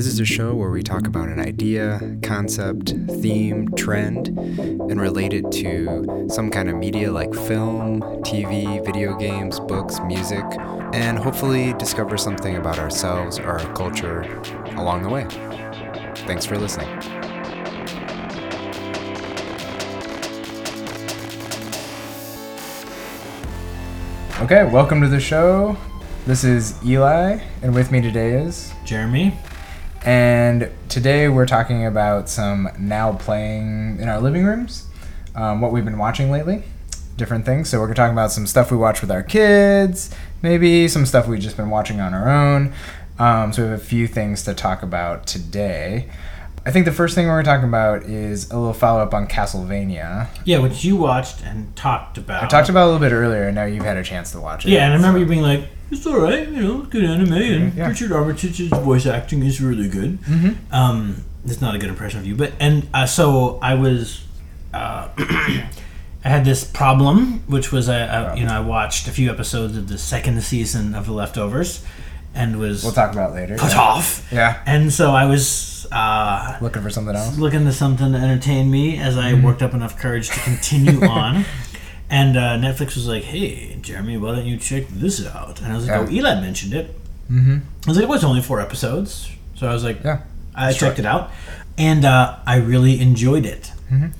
This is a show where we talk about an idea, concept, theme, trend, and relate it to some kind of media like film, TV, video games, books, music, and hopefully discover something about ourselves or our culture along the way. Thanks for listening. Okay, welcome to the show. This is Eli, and with me today is Jeremy. And today we're talking about some now playing in our living rooms, um, what we've been watching lately, different things. So we're talking about some stuff we watch with our kids, maybe some stuff we've just been watching on our own. Um, so we have a few things to talk about today. I think the first thing we're talking about is a little follow up on Castlevania. Yeah, which you watched and talked about. I talked about it a little bit earlier, and now you've had a chance to watch it. Yeah, and I remember so- you being like, "It's all right, you know, good anime, and Yeah. Richard Armitage's voice acting is really good." Mhm. Um, it's not a good impression of you, but and uh, so I was, uh, I had this problem, which was I, I you know I watched a few episodes of the second season of The Leftovers, and was We'll talk about later. put Yeah. off, Yeah. and so I was. Uh, Looking for something else? looking to something to entertain me as I Mm-hmm. worked up enough courage to continue on. And uh, Netflix was like, "Hey, Jeremy, why don't you check this out?" And I was like, Yeah. "Oh, Eli mentioned it." Mm-hmm. I was like, "It was only four episodes," so I was like, Yeah. I checked it out, and uh, I really enjoyed it. Mhm.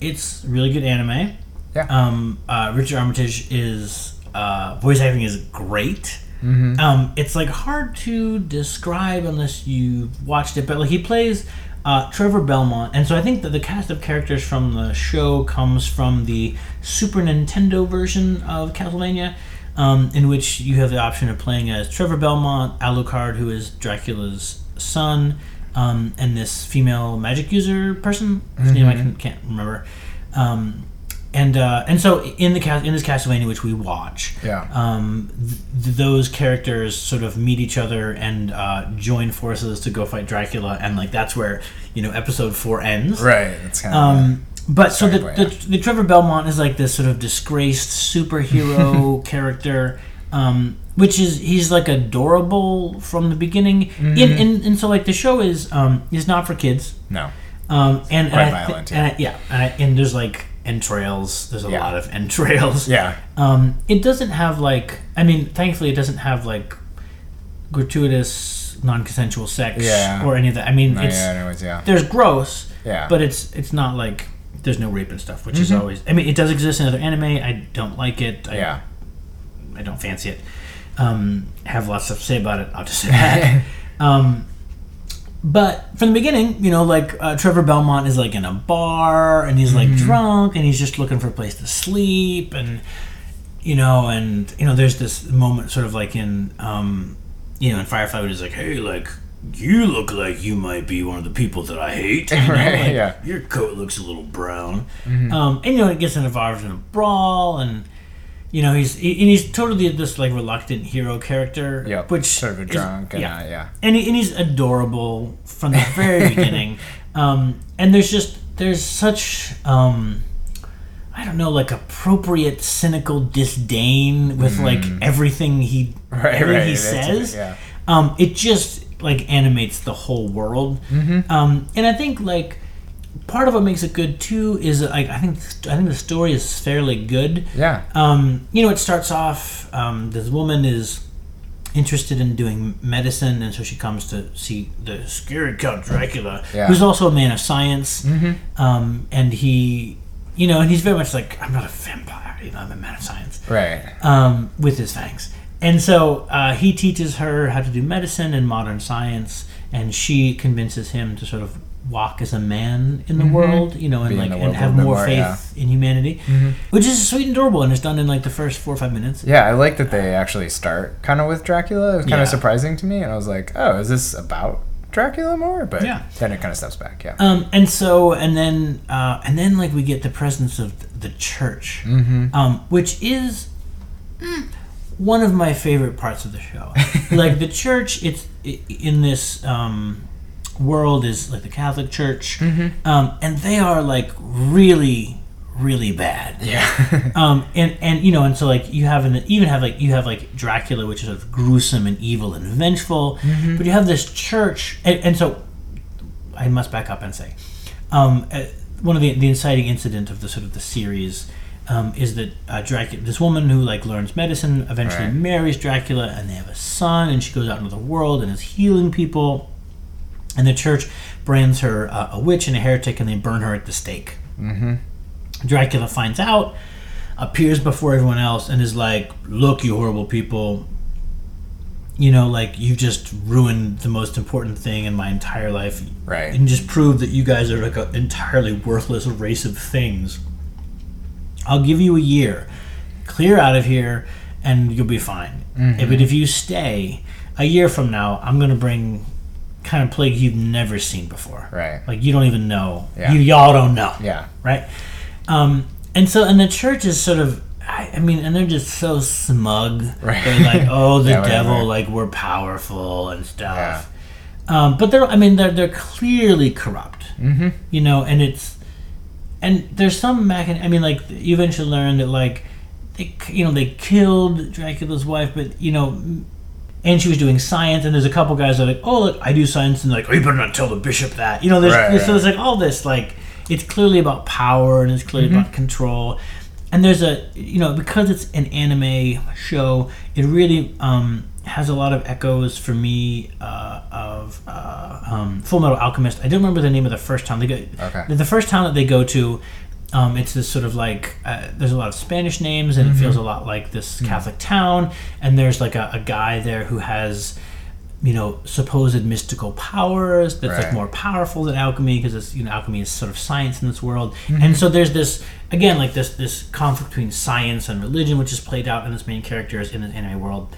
It's really good anime. Yeah. Um, uh, Richard Armitage is uh, voice acting is great. Mm-hmm. Um, it's like hard to describe unless you've watched it, but like he plays uh, Trevor Belmont, and so I think that the cast of characters from the show comes from the Super Nintendo version of Castlevania, um, in which you have the option of playing as Trevor Belmont, Alucard, who is Dracula's son, um, and this female magic user person, whose name I can, can't remember. Um, and uh, and so in the cast in this Castlevania, which we watch, Yeah. um, th- those characters sort of meet each other and uh, join forces to go fight Dracula, and like that's where you know episode four ends. Right. That's kind of. Um, but so the, the, the Trevor Belmont is like this sort of disgraced superhero character, um, which is he's like adorable from the beginning. Mm-hmm. In, in, and so like the show is um, is not for kids. no. Um, and, Quite and I thi- violent, and I- yeah, and, I, and there's like entrails. There's a Yeah. lot of entrails. Yeah. Um, it doesn't have like I mean, thankfully, it doesn't have like gratuitous non-consensual sex Yeah. or any of that. I mean, No, it's yeah. Anyways, yeah. there's gross, Yeah. but it's it's not like there's no rape and stuff, which is Mhm. always. I mean, it does exist in other anime. I don't like it. I, yeah. I don't fancy it. Um, have lots of stuff to say about it. I'll just say that. um, but from the beginning, you know, like uh, Trevor Belmont is like in a bar and he's like drunk and he's just looking for a place to sleep and you know and you know there's this moment sort of like in um, you know in Firefly where he's like, hey, like you look like you might be one of the people that I hate. You know? Right, like, yeah. Your coat looks a little brown. Um, and you know it gets involved in a brawl and. You know he's he, and he's totally this like reluctant hero character, Yep. which sort of a is- drunk and yeah, yeah. Uh, yeah. and, he, and he's adorable from the very beginning. Um, and there's just there's such um, I don't know like appropriate cynical disdain with like everything he Mm. Right. everything Right. he that's it, says. Yeah. Um, it just like animates the whole world. Mm-hmm. Um, and I think like part of what makes it good too is like I think I think the story is fairly good. Yeah. Um, you know, it starts off. Um, this woman is interested in doing medicine, and so she comes to see the scary Count Dracula, Yeah. who's also a man of science. Mm-hmm. Um, and he, you know, and he's very much like, I'm not a vampire, you know, I'm a man of science, Right. um, with his fangs. And so uh, he teaches her how to do medicine and modern science, and she convinces him to sort of walk as a man in the world, you know, and Mm-hmm. Be in like and have more more, faith yeah. in humanity, Mhm. which is sweet and adorable, and it's done in like the first four or five minutes. Yeah, I like that they actually start kind of with Dracula. It was kind Yeah. of surprising to me, and I was like, "Oh, is this about Dracula more?" But Yeah. then it kind of steps back. Yeah. Um, and so, and then, uh, and then, like we get the presence of the church, Mm-hmm. um, which is mm, one of my favorite parts of the show. like the church, it's in this um, world is like the Catholic Church, Mhm. um, and they are like really, really bad. Yeah. Um, and and you know, and so like you have an even have like you have like Dracula, which is sort of gruesome and evil and vengeful, but you have this church, and, and so I must back up and say, um, uh, one of the the inciting incident of the sort of the series. Um, is that uh, Dracula? This woman who like learns medicine eventually Right. marries Dracula, and they have a son, and she goes out into the world and is healing people. And the church brands her uh, a witch and a heretic, and they burn her at the stake. mm-hmm. Dracula finds out, appears before everyone else, and is like, "Look, you horrible people! You know, like you've just ruined the most important thing in my entire life, Right. and just proved that you guys are like an entirely worthless race of things. I'll give you a year, clear out of here, and you'll be fine. Mm-hmm. But if you stay, a year from now, I'm gonna bring." Kind of plague you've never seen before. Right. Like you don't even know. Yeah. You y'all don't know Yeah. right? Um, and so, and the church is sort of, I, I mean, and they're just so smug. Right. They're like, oh, the Yeah, whatever. devil, like we're powerful and stuff. Yeah. Um, but they're, I mean, they're they're clearly corrupt. Mm-hmm. You know, and it's, and there's some mechan. I mean, like you eventually learn that like, they, you know, they killed Dracula's wife, but you know. And she was doing science, and there's a couple guys that are like, "Oh, look, I do science," and like, "Oh, you better not tell the bishop that." You know, there's Right, so right. there's like all this like it's clearly about power and it's clearly Mm-hmm. about control and there's a you know because it's an anime show it really um, has a lot of echoes for me uh, of uh, um, full metal alchemist i don't remember the name of the first town they go Okay. the first town that they go to um, it's this sort of like uh, there's a lot of Spanish names, and it feels a lot like this Catholic town. And there's like a, a guy there who has, you know, supposed mystical powers that's like more powerful than alchemy because it's you know alchemy is sort of science in this world. And so there's this again like this this conflict between science and religion, which is played out in this main characters in the anime world.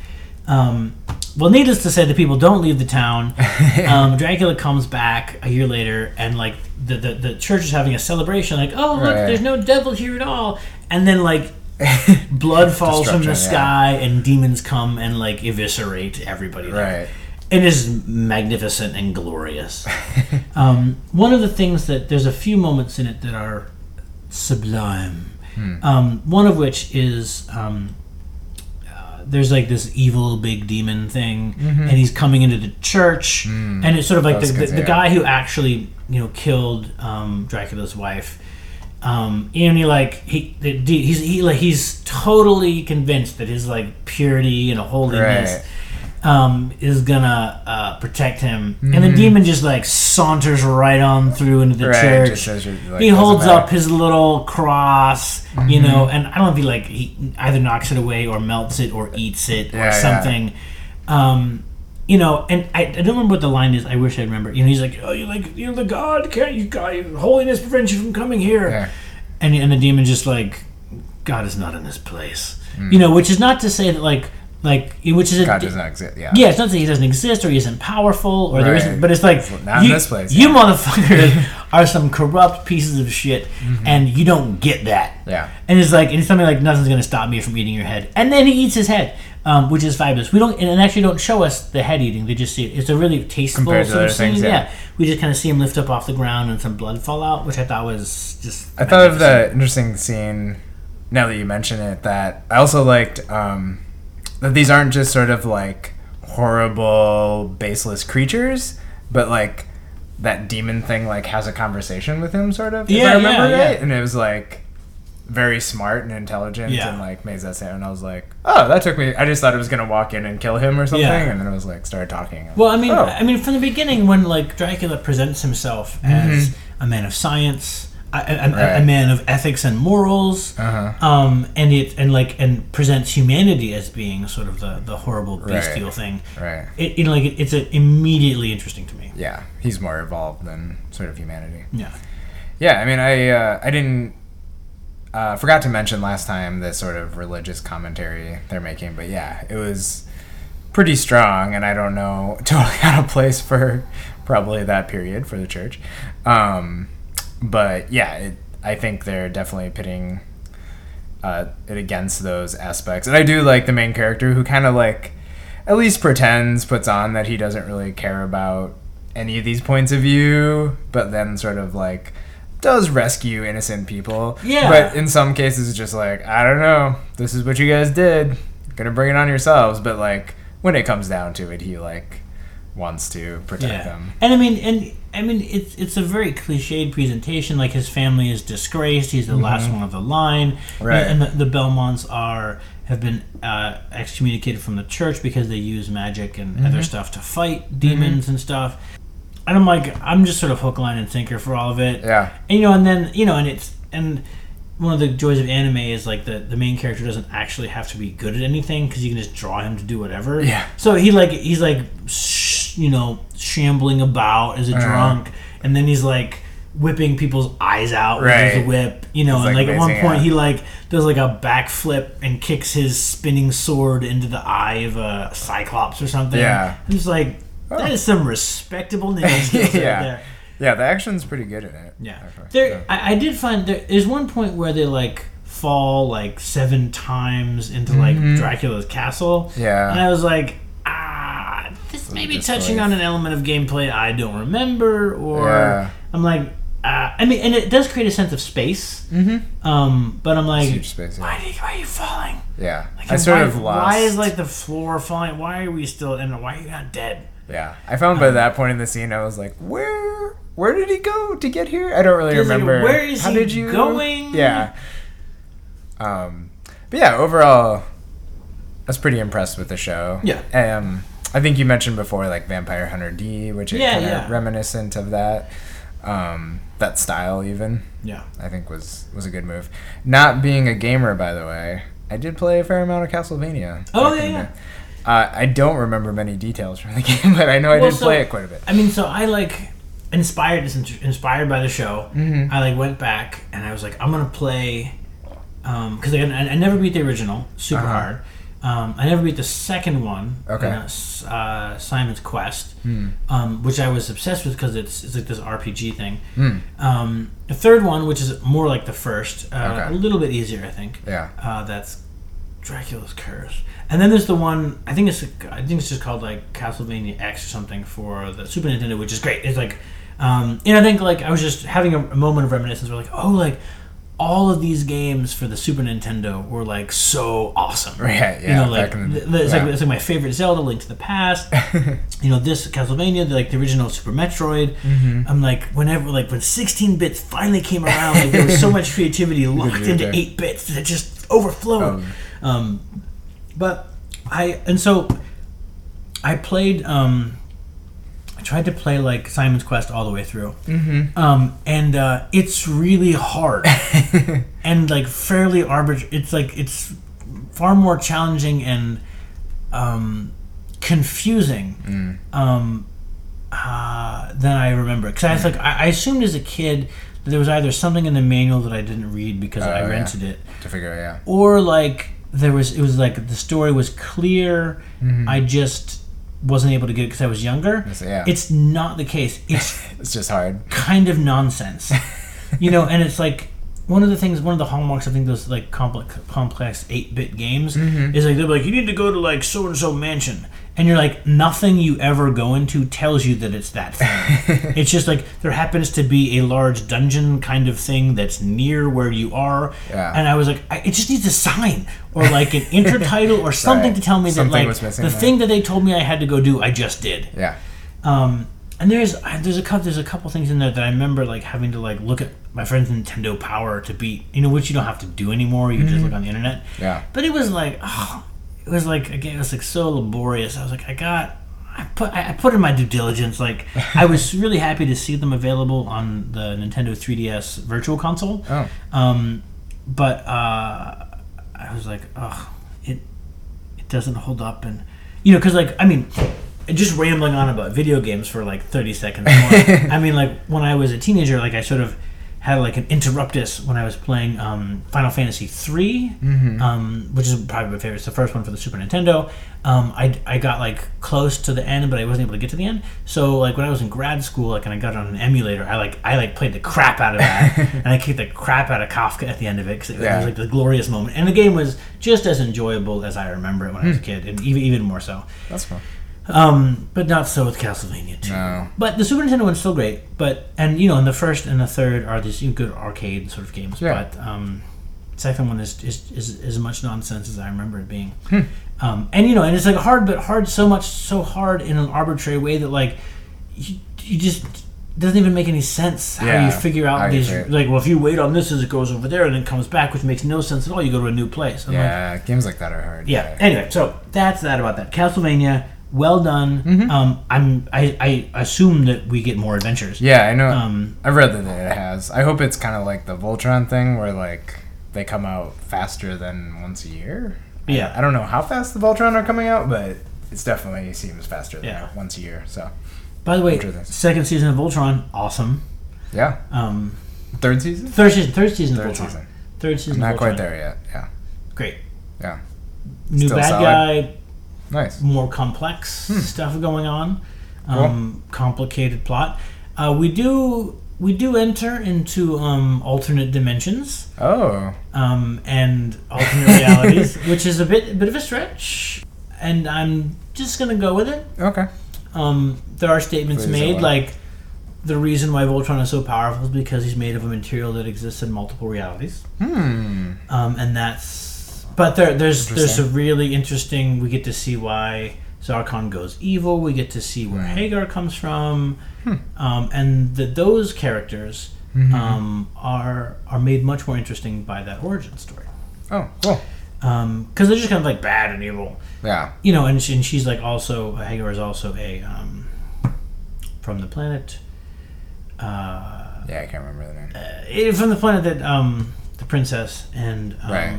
Um, well, needless to say, the people don't leave the town. Um, Dracula comes back a year later, and like the, the the church is having a celebration, like, oh look, Right. there's no devil here at all, and then like blood falls from the Destruction, yeah. sky, and demons come and like eviscerate everybody. there. Right. It is magnificent and glorious. um, one of the things that there's a few moments in it that are sublime. Um, one of which is um, uh, there's like this evil big demon thing, and he's coming into the church, and it's sort of like the, the, the guy who actually you know killed um, Dracula's wife. Um, and he like he he's he like he's totally convinced that his like purity and holiness Right. um, is gonna uh, protect him, and the demon just like saunters right on through into the Mm-hmm. Right, church. like, he holds matter. up his little cross, Mm-hmm. you know, and I don't know if he like he either knocks it away or melts it or eats it Yeah, or yeah. something. Um, you know, and I, I don't remember what the line is. I wish I remember. You know, he's like, "Oh, you like you're the god, can't you? God, holiness prevents you from coming here." Yeah. and and the demon just like God is not in this place. Hmm. You know, which is not to say that like like which is a. God does not exist. Yeah. yeah, it's not that he doesn't exist or he isn't powerful or there Right. isn't, but it's like Not in you, this place, You yeah. motherfuckers are some corrupt pieces of shit, and you don't get that. Mm-hmm. Yeah. And it's like and it's something like nothing's gonna stop me from eating your head, and then he eats his head, um, which is fabulous. We don't and actually don't show us the head eating; they just see it. It's a really tasteful Compared to sort of other things, scene. yeah. we just kind of see him lift up off the ground and some blood fall out, which I thought was just. I thought of the interesting scene. Now that you mention it, that I also liked um, that these aren't just sort of like horrible, baseless creatures, but like that demon thing like has a conversation with him, sort of. if Yeah, I remember yeah, right, yeah. and it was like very smart and intelligent, Yeah. and like made that sound. And I was like, oh, that took me. I just thought it was gonna walk in and kill him or something, Yeah. and then it was like started talking. Well, I mean, Oh. I mean, from the beginning, when like Dracula presents himself mm-hmm. as a man of science, a, a, a- a. Man of ethics and morals, Uh-huh. um, and it and like and presents humanity as being sort of the the horrible Right. bestial thing. right. It, you know, like it, it's a, immediately interesting to me. Yeah, he's more evolved than sort of humanity. Yeah. Yeah, I mean, I uh, I didn't uh, forgot to mention last time the sort of religious commentary they're making, but yeah, it was pretty strong, and I don't know totally out of place for probably that period for the church. Um, but yeah, it, I think they're definitely pitting uh, it against those aspects, and I do like the main character who kind of like at least pretends puts on that he doesn't really care about any of these points of view, but then sort of like does rescue innocent people. Yeah. But in some cases, it's just like, I don't know, this is what you guys did. Gonna bring it on yourselves. But like, when it comes down to it, he like wants to protect them. And I mean, and I mean, it's it's a very cliched presentation. Like his family is disgraced. He's the last one of the line. Mm-hmm. Right. And, the, the Belmonts are have been uh, excommunicated from the church because they use magic and Mm-hmm. other stuff to fight demons and stuff. And I'm like, I'm just sort of hook, line, and sinker for all of it. Yeah. And you know, and then you know, and it's and one of the joys of anime is like the the main character doesn't actually have to be good at anything because you can just draw him to do whatever. Yeah. So he like he's like sh- you know shambling about as a Uh-huh. drunk, and then he's like whipping people's eyes out with his whip. You know, It's, and like, like at one point yeah. he like does like a backflip and kicks his spinning sword into the eye of a cyclops or something. Yeah. I'm just like. That is some respectable ninja skills right Yeah. there. Yeah, the action's pretty good in it. Yeah. There, Yeah. I, I did find there is one point where they like fall like seven times into like Dracula's castle. Mm-hmm. Yeah. And I was like, ah, this may touching like- on an element of gameplay I don't remember, or Yeah. I'm like, uh, I mean, and it does create a sense of space. Mm-hmm. Um, but I'm like, space, yeah. why, do you, why are you falling? Yeah. Like, I sort why, of lost. Why is like the floor falling? Why are we still? And why are you not dead? Yeah, I found by that point in the scene, I was like, "Where, where did he go to get here?" I don't really It's like, remember. where is How he did you going? Yeah. Um, but yeah, overall, I was pretty impressed with the show. Yeah. Um, I think you mentioned before, like Vampire Hunter D, which is Yeah, kind of yeah. reminiscent of that. Um, that style, even Yeah. I think was was a good move. Not being a gamer, by the way, I did play a fair amount of Castlevania. Oh, yeah, yeah. Uh, I don't remember many details from the game, but I know I Well, did so- play it quite a bit. I mean, so I like inspired inspired by the show. Mm-hmm. I like went back and I was like, I'm gonna play because I, I never beat the original, super Uh-huh. hard. Um, I never beat the second one, Okay. uh, uh, Simon's Quest, Hmm. um, which I was obsessed with because it's, it's like this RPG thing. Hmm. Um, the third one, which is more like the first, uh, Okay. a little bit easier, I think. Yeah. Uh, that's Dracula's Curse. And then there's the one I think it's I think it's just called like Castlevania X or something for the Super Nintendo, which is great. It's like, um, and I think like I was just having a, a moment of reminiscence. Where like, oh, like all of these games for the Super Nintendo were like so awesome. Right, yeah, You know, like in the- th- it's, like it's like my favorite Zelda, Link to the Past. you know, this Castlevania, the, like the original Super Metroid. Mm-hmm. I'm like, whenever like when 16 bits finally came around, like there was so much creativity locked Yeah. into 8 bits that just overflowed. Um, Um, but I and so I played. Um, I tried to play like Simon's Quest all the way through, mm-hmm. um, and uh, it's really hard and like fairly arbitrary. It's like it's far more challenging and um, confusing um, uh, than I remember. Because I was like, I, I assumed as a kid that there was either something in the manual that I didn't read because I Oh, yeah. rented it, to figure it out. or like there was it was like the story was clear i just wasn't able to get it because i was younger. Yeah. it's not the case. It's It's just hard. kind of nonsense. You know and it's like one of the things one of the hallmarks i think those like complex complex 8-bit games mm-hmm. is like they're like you need to go to like so and so mansion and you're like nothing you ever go into tells you that it's that thing it's just like there happens to be a large dungeon kind of thing that's near where you are Yeah. and i was like I, it just needs a sign or like an intertitle or something Right. to tell me that like missing the thing that they told me i had to go do i just did Yeah. um, and there's there's a couple there's a couple things in there that I remember like having to like look at my friend's Nintendo Power to beat you know which you don't have to do anymore you just look on the internet Yeah. but it was like oh, it was like again it was like so laborious I was like I got I put I put in my due diligence like I was really happy to see them available on the Nintendo 3DS Virtual Console Oh. um, but uh, I was like, oh, it it doesn't hold up, and you know, because like I mean, just rambling on about video games for like thirty seconds more. I mean, like when I was a teenager, like I sort of had like an interruptus when I was playing um, Final Fantasy 3 um, which is probably my favorite. It's the first one for the Super Nintendo. Um, I, I got like close to the end, but I wasn't able to get to the end. So like when I was in grad school, like and I got on an emulator, I like I like played the crap out of that, and I kicked the crap out of Kefka at the end of it because it, Yeah. was like the glorious moment. And the game was just as enjoyable as I remember it when I was a kid, and even even more so. That's cool. Um, but not so with Castlevania 2. No. But the Super Nintendo one's still great. But and you know, and the first and the third are these good arcade sort of games. Yeah. But um, second one is is, is as much nonsense as I remember it being. Hmm. Um, and you know, and it's like hard, but hard so much so hard in an arbitrary way that like you, you just doesn't even make any sense how Yeah, you figure out these like well if you wait on this as it goes over there and then comes back which makes no sense at all you go to a new place I'm like, Yeah, games like that are hard. yeah. Anyway, so that's that about that. Castlevania, well done. Mm-hmm. Um, I'm I, I assume that we get more adventures. Yeah, I know. Um, I've read that it has. I hope it's kind of like the Voltron thing, where like they come out faster than once a year. Yeah. I, don't know how fast the Voltron are coming out, but it's definitely seems faster than Yeah. once a year. So By the way, second season of Voltron, awesome. yeah, Um, third season. third season, third season Third of Voltron. season. Third season. Not of quite there yet. Yeah, Great. yeah. New Still bad solid. guy, Nice. more complex Hmm. stuff going on. Um, Complicated plot. Uh, we do we do enter into um, alternate dimensions. Oh, um, and alternate realities, which is a bit a bit of a stretch. And I'm just gonna go with it. okay. Um, there are statements Please made like the reason why Voltron is so powerful is because he's made of a material that exists in multiple realities, Hmm. um, and that's. But there, there's there's a really interesting. We get to see why Zarkon goes evil. We get to see where Hmm. Haggar comes from, um, and that those characters Mhm. um, are are made much more interesting by that origin story Oh, cool. because they're just kind of like bad and evil, Yeah. you know. And, she, and she's like also Haggar is also a um, from the planet, uh, Yeah, I can't remember the name. eh, from the planet that um, the princess and um, Right.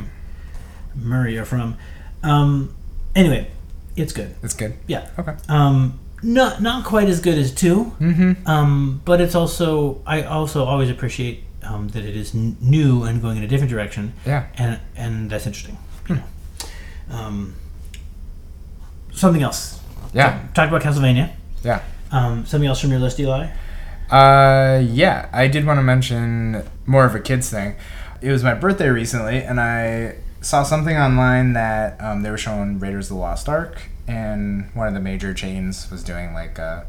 Murray are from. Um, anyway, it's good. It's good. Yeah, Okay. um, not not quite as good as two, Mm-hmm. um, but it's also I also always appreciate um, that it is n- new and going in a different direction. Yeah. and and that's interesting. You know. Um, something else. Yeah. Talk about Castlevania. Yeah. Um, something else from your list, Eli. Uh, yeah, I did want to mention more of a kids thing. It was my birthday recently, and I saw something online that um, they were showing Raiders of the Lost Ark, and one of the major chains was doing like a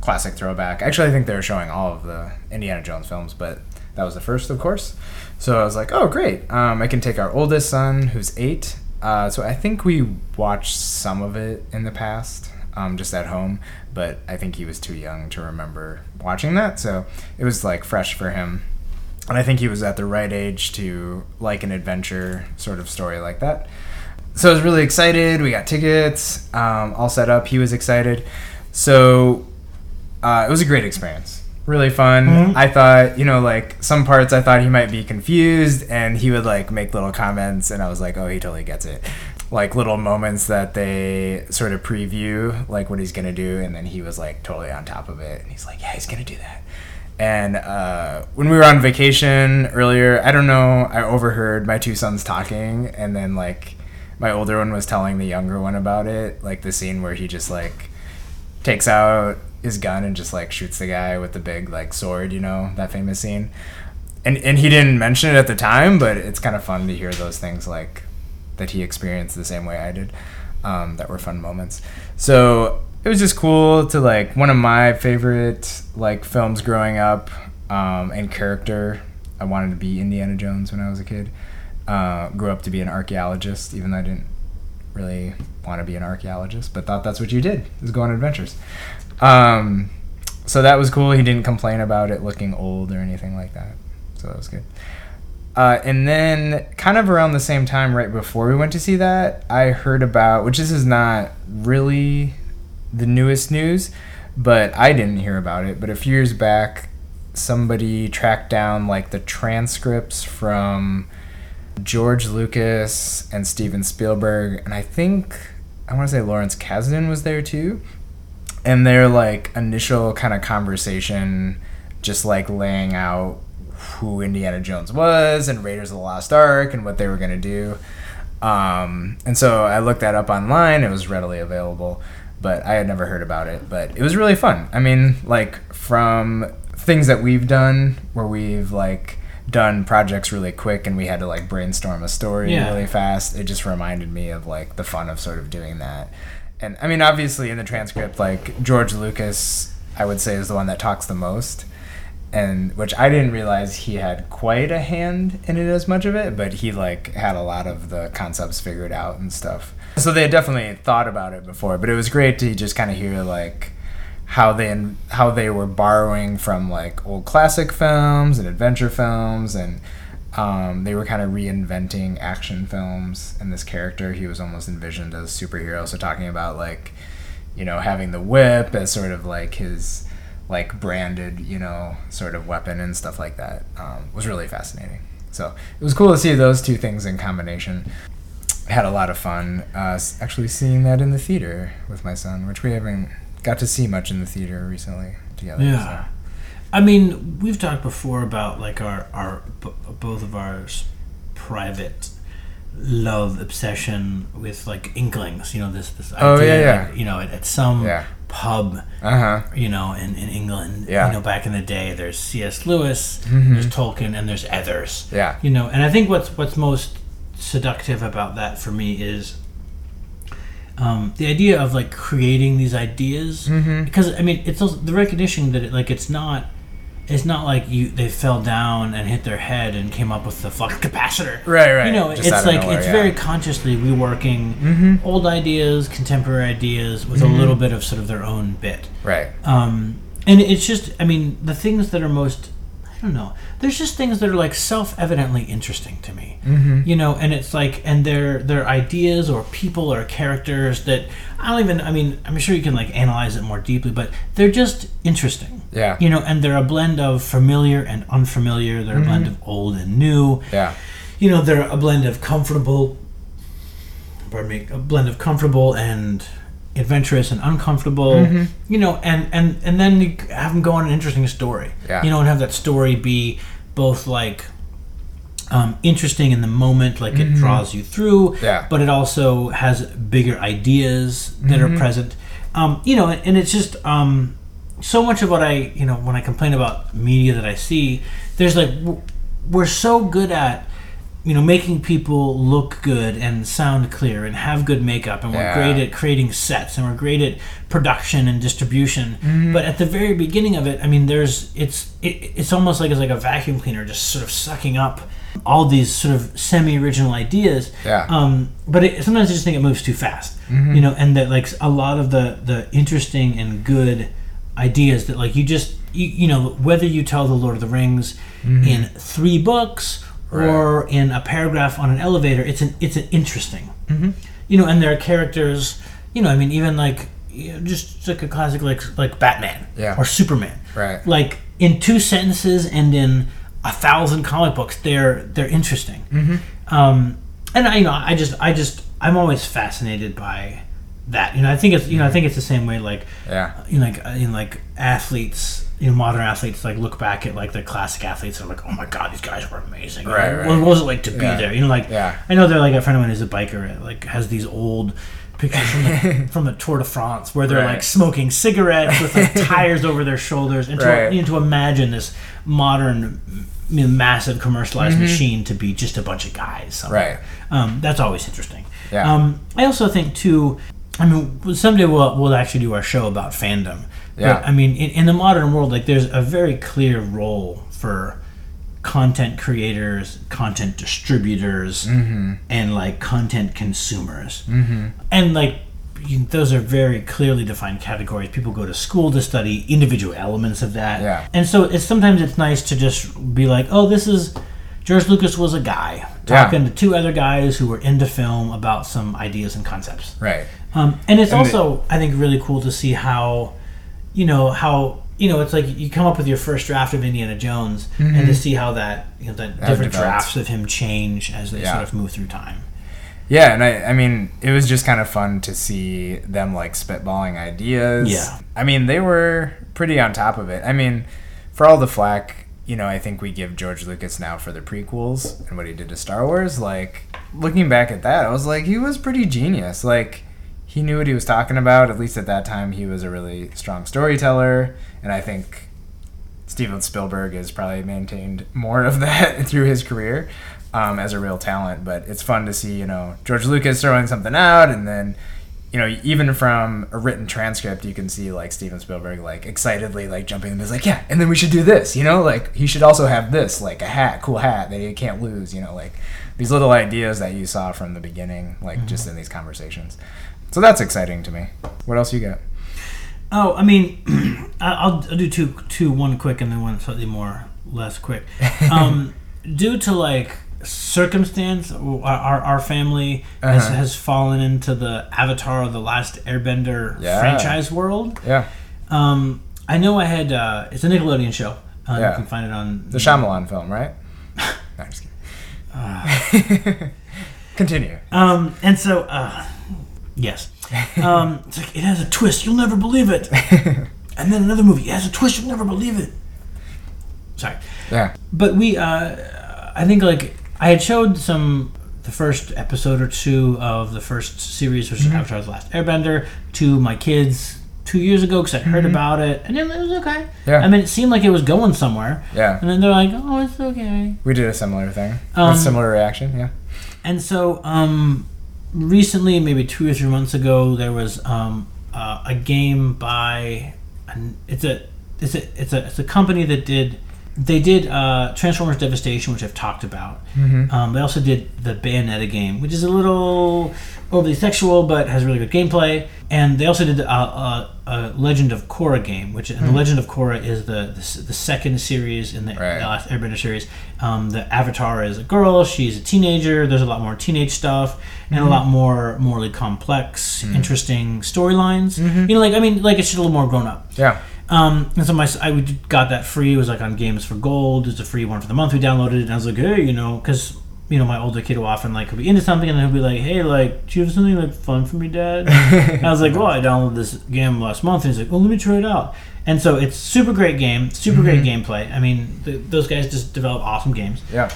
classic throwback. Actually, I think they were showing all of the Indiana Jones films, but that was the first, of course. So I was like, oh, great. Um, I can take our oldest son, who's eight. Uh, so I think we watched some of it in the past, um, just at home, but I think he was too young to remember watching that. So it was like fresh for him. And I think he was at the right age to like an adventure sort of story like that. So I was really excited. We got tickets, um, all set up. He was excited. So uh, it was a great experience. Really fun. Mhm. I thought, you know, like some parts I thought he might be confused and he would like make little comments and I was like, oh, he totally gets it. Like little moments that they sort of preview, like what he's going to do. And then he was like totally on top of it. And he's like, yeah, he's going to do that. And uh, when we were on vacation earlier, I don't know, I overheard my two sons talking, and then like my older one was telling the younger one about it, like the scene where he just like takes out his gun and just like shoots the guy with the big like sword, you know, that famous scene. And and he didn't mention it at the time, but it's kind of fun to hear those things like that he experienced the same way I did. Um, that were fun moments. So it was just cool to like one of my favorite like films growing up um, and character. I wanted to be Indiana Jones when I was a kid. Uh, grew up to be an archaeologist, even though I didn't really want to be an archaeologist, but thought that's what you did is go on adventures. Um, so that was cool. He didn't complain about it looking old or anything like that. So that was good. Uh, and then, kind of around the same time, right before we went to see that, I heard about, which this is not really the newest news, but I didn't hear about it. But a few years back, somebody tracked down like the transcripts from George Lucas and Steven Spielberg, and I think I want to say Lawrence Kasdan was there too. And their like initial kind of conversation, just like laying out who Indiana Jones was and Raiders of the Lost Ark and what they were gonna do. Um, and so I looked that up online. It was readily available, but I had never heard about it. But it was really fun. I mean, like from things that we've done where we've like done projects really quick and we had to like brainstorm a story Yeah. really fast. It just reminded me of like the fun of sort of doing that. and I mean, obviously in the transcript, like George Lucas, I would say is the one that talks the most, and which I didn't realize he had quite a hand in it as much of it, but he like had a lot of the concepts figured out and stuff. So they had definitely thought about it before, but it was great to just kind of hear like how they how they were borrowing from like old classic films and adventure films and um, they were kind of reinventing action films and this character he was almost envisioned as a superhero so talking about like you know having the whip as sort of like his like branded you know sort of weapon and stuff like that um, was really fascinating so it was cool to see those two things in combination had a lot of fun uh, actually seeing that in the theater with my son which we haven't got to see much in the theater recently together Yeah. so. I mean, we've talked before about like our our b- both of ours private love obsession with like Inklings. You know this this idea. Oh, yeah, yeah. that, you know, at, at some Yeah. Pub, uh-huh you know, in, in England. Yeah. You know, back in the day, there's C.S. Lewis, Mhm. there's Tolkien, and there's others. yeah You know, and I think what's what's most seductive about that for me is um, the idea of like creating these ideas Mhm. because I mean it's also the recognition that it, like it's not it's not like you they fell down and hit their head and came up with the flux capacitor. right right You know, Just it's like nowhere, it's yeah. very consciously reworking Mhm. old ideas, contemporary ideas with a Mhm. little bit of sort of their own bit. right Um, and it's just, I mean, the things that are most, don't know, there's just things that are like self evidently interesting to me. mm-hmm. You know, and it's like, and they're, they're ideas or people or characters that I don't even, I mean, I'm sure you can like analyze it more deeply, but they're just interesting. yeah You know, and they're a blend of familiar and unfamiliar. They're a blend of old and new. yeah You know, they're a blend of comfortable, pardon me, a blend of comfortable and adventurous and uncomfortable. Mhm. You know, and and and then you have them go on an interesting story. Yeah. You know, and have that story be both like um, interesting in the moment, like it draws you through. Yeah. But it also has bigger ideas that are present. Um, you know, and it's just um, so much of what I, you know, when I complain about media that I see, there's like w- we're so good at you know making people look good and sound clear and have good makeup and we're Yeah. great at creating sets and we're great at production and distribution. Mm-hmm. But at the very beginning of it i mean there's it's it, it's almost like it's like a vacuum cleaner just sort of sucking up all these sort of semi-original ideas. Yeah. um, but it, sometimes i just think it moves too fast mm-hmm. you know and that like a lot of the the interesting and good ideas that like you just you, you know whether you tell the lord of the rings mm-hmm. in three books or in a paragraph on an elevator it's an it's an interesting. Mm-hmm. You know and there are characters you know i mean even like you know, just like a classic like like batman Yeah. or superman. Right. like in two sentences and in a thousand comic books they're they're interesting. Mm-hmm. Um, and I you know I just I just I'm always fascinated by that. You know I think it's you know I mm-hmm. think it's the same way like Yeah. you know, like know, like athletes, you know, modern athletes, like look back at like the classic athletes and are like, oh my god, these guys were amazing. Right, right. What was it like to be Yeah. there? You know, like Yeah. I know they're like a friend of mine is a biker, like has these old pictures from the, from the Tour de France where they're Right. like smoking cigarettes with like tires over their shoulders, and to, Right. you know, to imagine this modern. you know, massive commercialized machine to be just a bunch of guys. somewhere. Mm-hmm. Right. Um, that's always interesting. Yeah. Um, I also think too. I mean, someday we'll we'll actually do our show about fandom. Yeah. But, I mean, in, in the modern world, like there's a very clear role for content creators, content distributors, Mm-hmm. and like content consumers. Mm-hmm. And like you, those are very clearly defined categories. People go to school to study individual elements of that. Yeah. And so it's sometimes it's nice to just be like, oh, this is George Lucas was a guy Yeah. talking to two other guys who were into film about some ideas and concepts. Right. Um, and it's And also, I think, really cool to see how, you know, how you know, it's like you come up with your first draft of Indiana Jones, and to see how that, you know, that Mm-hmm. That different develops. drafts of him change as they Yeah. sort of move through time. Yeah, and I, I mean, it was just kind of fun to see them like spitballing ideas. Yeah. I mean, they were pretty on top of it. I mean, for all the flack, you know, I think we give George Lucas now for the prequels and what he did to Star Wars. Like, looking back at that, I was like, he was pretty genius. Like, he knew what he was talking about. At least at that time, he was a really strong storyteller. And I think Steven Spielberg has probably maintained more of that through his career um, as a real talent. But it's fun to see, you know, George Lucas throwing something out and then, you know, even from a written transcript, you can see like Steven Spielberg like excitedly like jumping in. He's like, yeah, and then we should do this. You know, like he should also have this, like a hat, cool hat that he can't lose. You know, like these little ideas that you saw from the beginning, like mm-hmm. just in these conversations. So that's exciting to me. What else you got? Oh, I mean, I'll, I'll do two, two, one quick and then one slightly more less quick. Um, due to like circumstance, our, our family uh-huh. has, has fallen into the Avatar of the Last Airbender yeah. franchise world. Yeah. Um, I know I had, uh, it's a Nickelodeon show. Uh, yeah. You can find it on the Shyamalan film, right? no, I'm just kidding. Uh, Continue. Um, and so, uh, yes. Um, it's like, it has a twist. You'll never believe it. and then another movie. It has a twist. You'll never believe it. Sorry. Yeah. But we, uh, I think, like, I had showed some the first episode or two of the first series, which mm-hmm. Avatar's Last Airbender, to my kids two years ago because I heard mm-hmm. about it, and it was okay. Yeah. I mean, it seemed like it was going somewhere. Yeah. And then they're like, "Oh, it's okay." We did a similar thing. Um, a similar reaction. Yeah. And so, um, recently, maybe two or three months ago, there was um, uh, a game by, it's a, it's a, it's a, it's a company that did they did uh, Transformers Devastation, which I've talked about. Mm-hmm. Um, they also did the Bayonetta game, which is a little overly sexual but has really good gameplay. And they also did a, a, a Legend of Korra game, which mm-hmm. the Legend of Korra is the, the, the second series in the, right. the last Airbender series. Um, the Avatar is a girl; she's a teenager. There's a lot more teenage stuff and mm-hmm. a lot more morally complex, mm-hmm. interesting storylines. Mm-hmm. You know, like I mean, like it's just a little more grown up. Yeah. Um, and so my I got that free. It was like on Games for Gold. It's a free one for the month. We downloaded it, and I was like, hey, you know, because you know my older kid will often like will be into something, and he'll be like, hey, like, do you have something like fun for me, Dad? I was like, well, I downloaded this game last month, and he's like, well, let me try it out. And so it's super great game, super mm-hmm. great gameplay. I mean, the, those guys just develop awesome games. Yeah.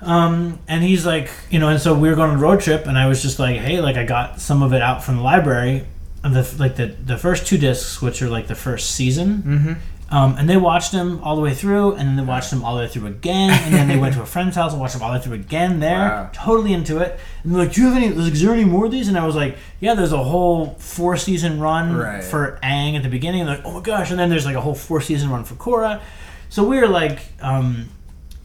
Um, and he's like, you know, and so we were going on a road trip, and I was just like, hey, like I got some of it out from the library of the like the the first two discs, which are like the first season. Mm-hmm. Um, and they watched them all the way through, and then they watched them all the way through again, and then they went to a friend's house and watched them all the way through again. There, wow. totally into it. And they're like, "Do you have any? Like, Is there any more of these?" And I was like, "Yeah, there's a whole four season run right. for Aang at the beginning." And like, "Oh my gosh!" And then there's like a whole four season run for Korra. So we were like um,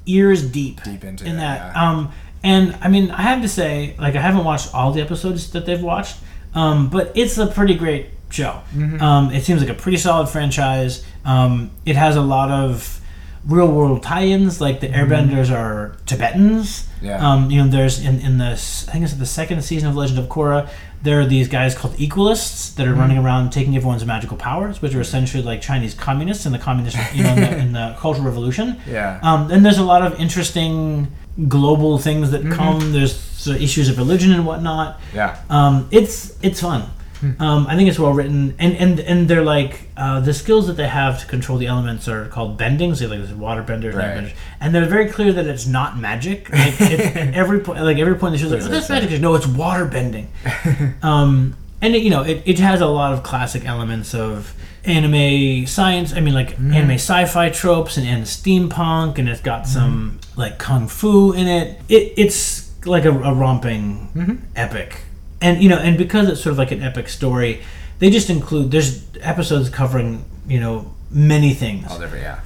ears deep, deep into in that. Yeah. Um, and I mean, I have to say, like, I haven't watched all the episodes that they've watched um, but it's a pretty great show. Mm-hmm. Um, it seems like a pretty solid franchise. Um, it has a lot of real world tie-ins. Like the mm-hmm. Airbenders are Tibetans. Yeah. Um, you know, there's in in the I think it's the second season of Legend of Korra. There are these guys called Equalists that are mm-hmm. running around taking everyone's magical powers, which are essentially like Chinese communists in the communist, you know, in the, in the Cultural Revolution. Yeah. Um, and there's a lot of interesting global things that mm-hmm. come. There's issues of religion and whatnot. Yeah. Um, it's it's fun. Hmm. Um, I think it's well written, and and and they're like uh, the skills that they have to control the elements are called bendings. They like there's water benders, right. benders, and they're very clear that it's not magic. Like, every point, like every point, the show's like, "Oh, that's magic." No, it's water bending. um, and it, you know, it, it has a lot of classic elements of anime science. I mean, like mm. anime sci-fi tropes and, and steampunk, and it's got some mm. like kung fu in it. It it's like a, a romping mm-hmm. epic, and you know, and because it's sort of like an epic story, they just include there's episodes covering you know many things. All different, yeah.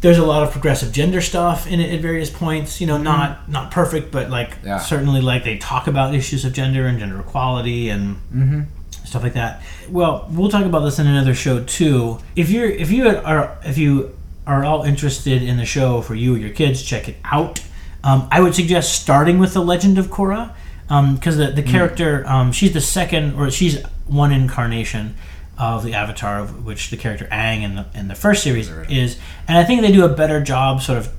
There's a lot of progressive gender stuff in it at various points. You know, mm-hmm. not not perfect, but like yeah. certainly like they talk about issues of gender and gender equality and mm-hmm. stuff like that. Well, we'll talk about this in another show too. If you're if you are if you are all interested in the show for you or your kids, check it out. Um, I would suggest starting with the Legend of Korra because um, the the hmm. character um, she's the second or she's one incarnation of the Avatar, of which the character Aang in the in the first series is, and I think they do a better job sort of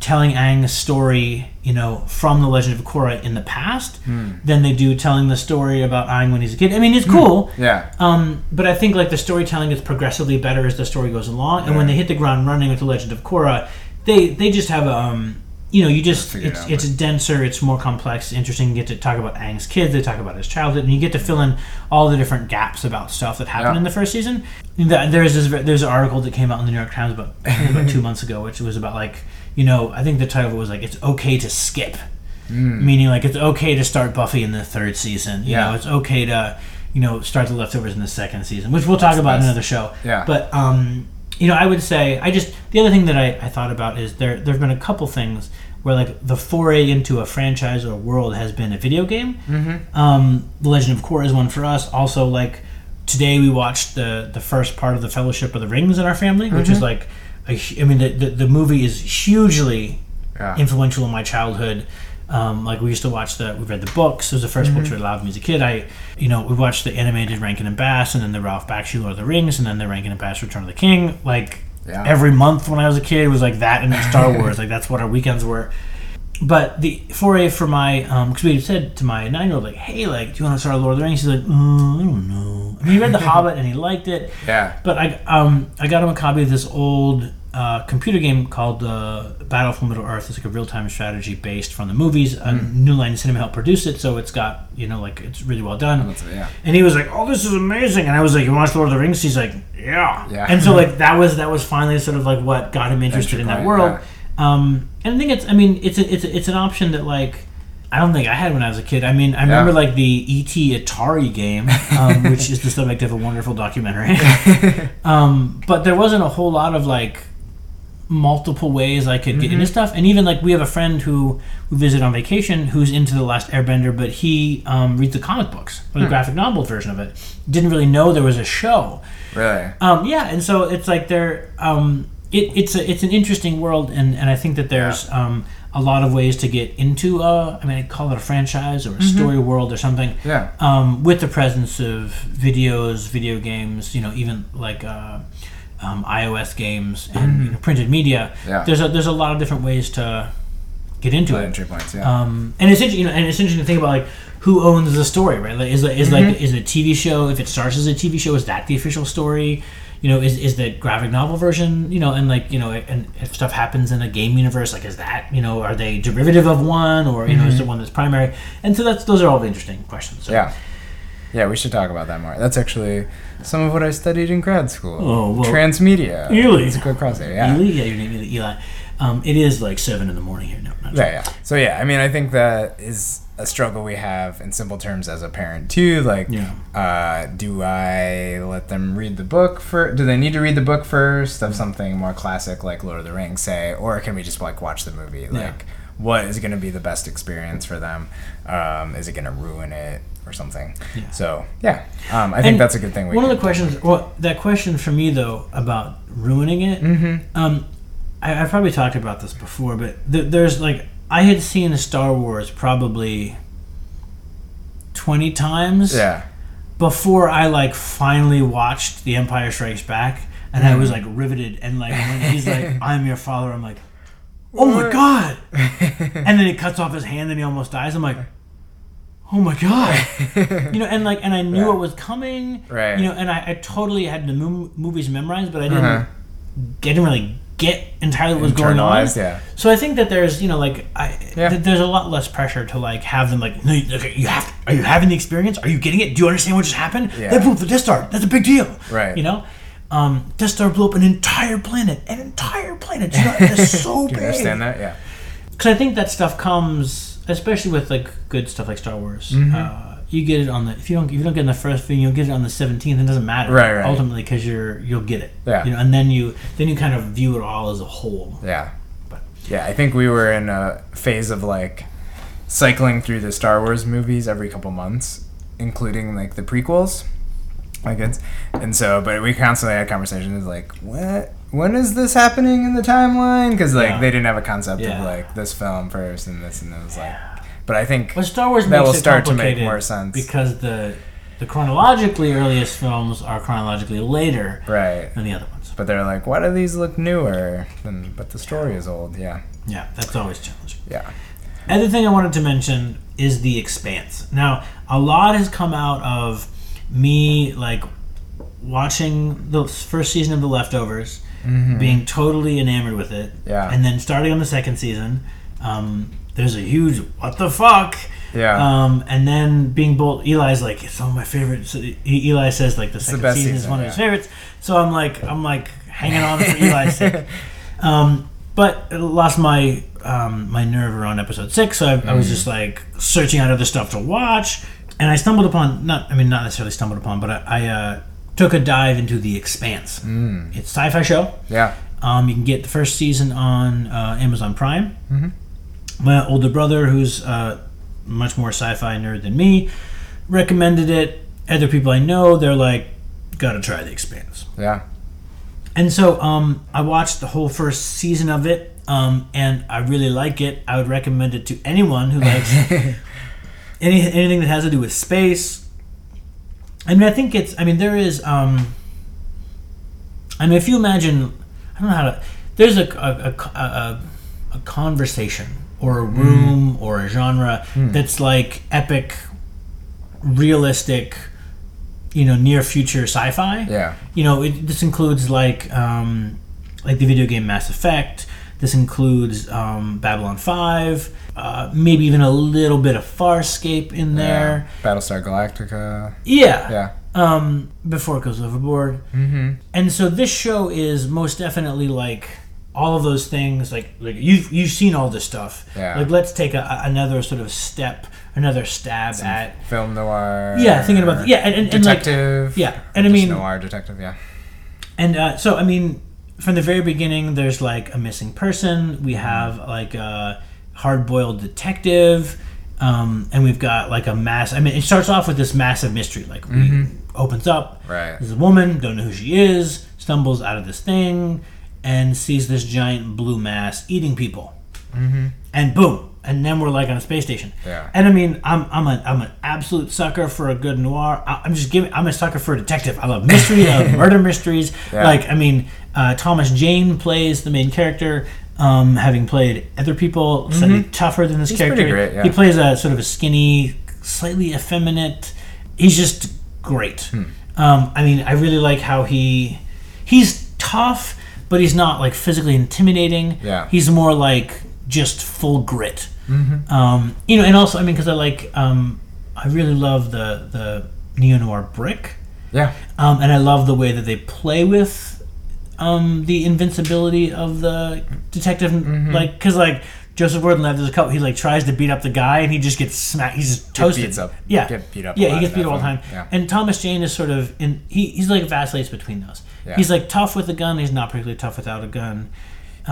telling Aang's story, you know, from the Legend of Korra in the past mm. than they do telling the story about Aang when he's a kid. I mean, it's cool. Mm. Yeah. Um, but I think like the storytelling is progressively better as the story goes along, and when they hit the ground running with the Legend of Korra, they they just have um you know, you just it's it it's denser, it's more complex, interesting. You get to talk about Aang's kids, they talk about his childhood, and you get to fill in all the different gaps about stuff that happened yeah. in the first season. There's this there's an article that came out in the New York Times about about two months ago, which was about like you know I think the title was like it's okay to skip. meaning like it's okay to start Buffy in the third season. You Yeah. know, it's okay to you know start the leftovers in the second season, which we'll talk about in another show. Yeah. But um, you know, I would say I just the other thing that I, I thought about is there there've been a couple things where like the foray into a franchise or world has been a video game. Mm-hmm. Um, the Legend of Korra is one for us. Also, like today we watched the the first part of the Fellowship of the Rings in our family, which is like a, I mean the, the the movie is hugely Yeah. influential in my childhood. Um, like we used to watch the, we read the books. It was the 1st books we read aloud as a kid. I, you know, we watched the animated Rankin and Bass, and then the Ralph Bakshi Lord of the Rings, and then the Rankin and Bass Return of the King. Like Yeah. every month when I was a kid, it was like that and Star Wars. like that's what our weekends were. But the foray for my, because we said to my nine-year-old, like, "Hey, like, do you want to start Lord of the Rings?" He's like, mm, "I don't know." I mean, he read The Hobbit and he liked it. Yeah. But I um I got him a copy of this old uh, computer game called uh, Battle for Middle Earth. It's like a real time strategy based from the movies. Uh, New Line Cinema helped produce it, so it's got you know like it's really well done. Yeah. And he was like, "Oh, this is amazing!" And I was like, "You watch Lord of the Rings?" He's like, "Yeah." Yeah. And so like that was that was finally sort of like what got him interested in that world. Um, and I think it's I mean it's a, it's a, it's an option that like. I don't think I had when I was a kid. I mean, I remember like the ET Atari game, um, which is the subject of a wonderful documentary. um, but there wasn't a whole lot of like multiple ways I could get into stuff. And even like we have a friend who we visit on vacation who's into the Last Airbender, but he um, reads the comic books or the graphic novel version of it. Didn't really know there was a show. Really. Um, yeah, and so it's like they're um, it, it's a, it's an interesting world, and, and I think that there's um, a lot of ways to get into a I mean I call it a franchise or a story world or something. Yeah. Um, with the presence of videos, video games, you know, even like uh, um, iOS games and you know, printed media. Yeah. There's a there's a lot of different ways to get into The it. entry points. Yeah. Um, and it's interesting, you know, and it's interesting to think about like who owns the story, right? Like, is is like is a TV show? If it starts as a TV show, is that the official story? You know, is, is the graphic novel version? You know, and like you know, and if stuff happens in a game universe, like is that you know, are they derivative of one, or you know, is the one that's primary? And so that's those are all the interesting questions. So. yeah. Yeah, we should talk about that more. That's actually some of what I studied in grad school. Oh, well- Transmedia. Really? It's a good crosshair. Yeah. Eli, yeah, your name is Eli. Um, it is like seven in the morning here. No, not Yeah, yeah. So yeah, I mean, I think that is a struggle we have in simple terms as a parent too. Like, Yeah. uh, do I let them read the book for? Do they need to read the book first of something more classic like Lord of the Rings, say, or can we just like watch the movie? Like, what is going to be the best experience for them? Um, is it going to ruin it or something? Yeah. So yeah, um, I think And that's a good thing. One of the questions, well, that question for me though about ruining it. Mm-hmm. Um, I, I've probably talked about this before, but th- there's like I had seen Star Wars probably twenty times Yeah. before I like finally watched The Empire Strikes Back, and I Mm-hmm. was like riveted. And like when he's like, "I'm your father," I'm like, "Oh my god!" and then he cuts off his hand and he almost dies. I'm like. Oh my god! you know, and like, and I knew Yeah. it was coming. Right. You know, and I, I totally had the mo- movies memorized, but I didn't, Uh-huh. didn't really get entirely what was going on. Yeah. So I think that there's, you know, like I, Yeah. th- there's a lot less pressure to like have them like, no, you, okay, you have, are you having the experience? Are you getting it? Do you understand what just happened? Yeah. They blew up the Death Star. That's a big deal. Right. You know, um, Death Star blew up an entire planet, an entire planet. You know, That's so Do big. you understand that? Yeah. Because I think that stuff comes, especially with like good stuff like Star Wars. Mm-hmm. Uh, you get it on the if you don't if you don't get it in the first film, you'll get it on the seventeenth. It doesn't matter, Right, right. Ultimately, because you're you'll get it. Yeah. You know, and then you then you kind of view it all as a whole. Yeah. But- Yeah, I think we were in a phase of like cycling through the Star Wars movies every couple months, including like the prequels. Like it's and so, but we constantly had conversations like, what? When is this happening in the timeline? Because like Yeah. they didn't have a concept Yeah. of like this film first and this and it was like, but I think But Star Wars That will start to make more sense. because the the chronologically earliest films are chronologically later right. than the other ones. But they're like, why do these look newer? And but the story is old. Yeah, Yeah, that's always challenging. yeah, Other thing I wanted to mention is the Expanse. Now, a lot has come out of me like watching the first season of The Leftovers, being totally enamored with it, Mm-hmm. Yeah. and then starting on the second season. Um, there's a huge what the fuck, yeah. um, and then being bold. Eli's like it's one of my favorites. So Eli says like the second best season, is season, one of his favorites. So I'm like I'm like hanging on for Eli's sake. Um, but lost my um, my nerve around episode six. So I, I was just like searching out other stuff to watch, and I stumbled upon not I mean not necessarily stumbled upon, but I, I uh, took a dive into the Expanse. Mm. It's a sci-fi show. Yeah. Um, you can get the first season on uh, Amazon Prime. My older brother, who's uh, much more sci-fi nerd than me, recommended it. Other people I know, they're like, "Gotta try The Expanse." Yeah. And so um, I watched the whole first season of it, um, and I really like it. I would recommend it to anyone who likes any, anything that has to do with space. I mean, I think it's. I mean, there is. Um, I mean, if you imagine, I don't know how to. There's a a, a, a, a conversation or a room or a genre that's like epic, realistic, you know, near future sci-fi Yeah. you know, it, this includes like um, like the video game Mass Effect. This includes um, Babylon Five, uh, maybe even a little bit of Farscape in there. Yeah. Battlestar Galactica. Yeah. Yeah. Um, before it goes overboard. Mm-hmm. And so this show is most definitely like all of those things. Like like you've you've seen all this stuff. Yeah. Like let's take a, another sort of step, another stab at. Film noir. Yeah, thinking about yeah, and, and, and like yeah, and I mean noir detective. Yeah. And uh, so, I mean, from the very beginning, there's like a missing person. We have like a hard-boiled detective, um, and we've got like a mass. I mean, it starts off with this massive mystery. Like, we opens up. Right. There's a woman, don't know who she is, stumbles out of this thing, and sees this giant blue mass eating people. Mm-hmm. And boom. And then we're like on a space station. Yeah. And I mean, I'm I'm a I'm an absolute sucker for a good noir. I, I'm just giving. I'm a sucker for a detective. I love mystery. I love murder mysteries. Yeah. Like I mean, uh, Thomas Jane plays the main character. Um, having played other people, slightly tougher than this Mm-hmm. He's character. great, yeah. He plays a sort of a skinny, slightly effeminate. He's just great. Hmm. Um, I mean, I really like how he he's tough, but he's not like physically intimidating. Yeah. he's more like just full grit. Mm-hmm. Um, you know, and also I mean, because I like um, I really love the the neo noir brick, Yeah. um, and I love the way that they play with um, the invincibility of the detective. Mm-hmm. Like, because like Joseph Gordon-Levitt, there's a couple. He like tries to beat up the guy, and he just gets smacked. He's just toasted. beats up- Yeah, get beat up Yeah, he gets beat up all the time. Yeah. And Thomas Jane is sort of in. He, he's like vacillates between those. Yeah. He's like tough with a gun. He's not particularly tough without a gun.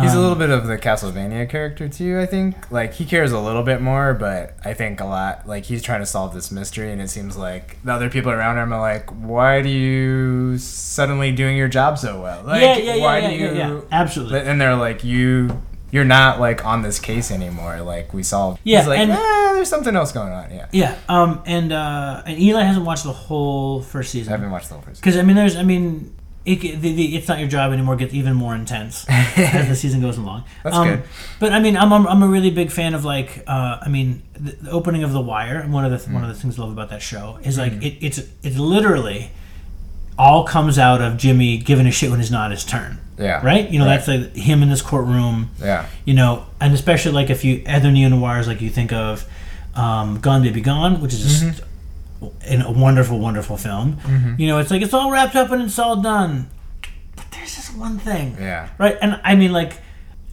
He's a Um, little bit of the Castlevania character too, I think. Like he cares a little bit more, but I think a lot like he's trying to solve this mystery and it seems like the other people around him are like, Why do you suddenly doing your job so well? Like yeah, yeah, yeah, why yeah, do yeah, you yeah, absolutely. And they're like, You you're not like on this case anymore, like we solved Yeah, He's like, and- eh, there's something else going on, yeah. Yeah, um, and uh, and Eli hasn't watched the whole first season. I haven't watched the whole first because I mean, there's, I mean, it, the, the, it's not your job anymore. Gets even more intense as the season goes along. That's um, good. But I mean, I'm, I'm, I'm a really big fan of like, uh, I mean, the, the opening of The Wire. And one of the Mm. one of the things I love about that show is like it, it's it's literally all comes out of Jimmy giving a shit when it's not his turn. Yeah. Right. You know, Right. that's like him in this courtroom Yeah. you know, and especially like if you other neo noirs, like you think of um, Gone Baby Gone, which is just Mm-hmm. In a wonderful, wonderful film. You know, it's like it's all wrapped up and it's all done, but there's this one thing, Yeah. right? And I mean, like,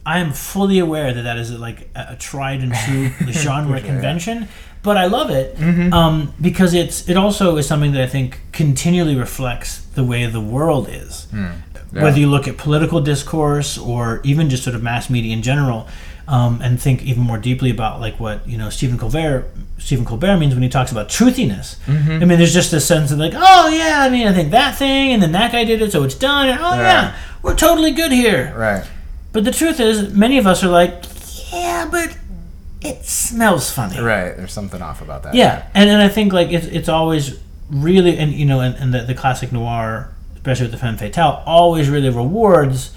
I am fully aware that that is like a, a tried and true genre yeah. convention, but I love it Mm-hmm. um, because it's it also is something that I think continually reflects the way the world is Hmm. Yeah. whether you look at political discourse or even just sort of mass media in general, um, and think even more deeply about like what you know Stephen Colbert Stephen Colbert means when he talks about truthiness. Mm-hmm. I mean, there's just this sense of like, oh yeah, I mean, I think that thing, and then that guy did it, so it's done, and oh Yeah. yeah, we're totally good here. Right. But the truth is, many of us are like, yeah, but it smells funny. Right. There's something off about that. Yeah, and and I think like it's it's always really and you know and, and the, the classic noir, especially with the femme fatale, always really rewards,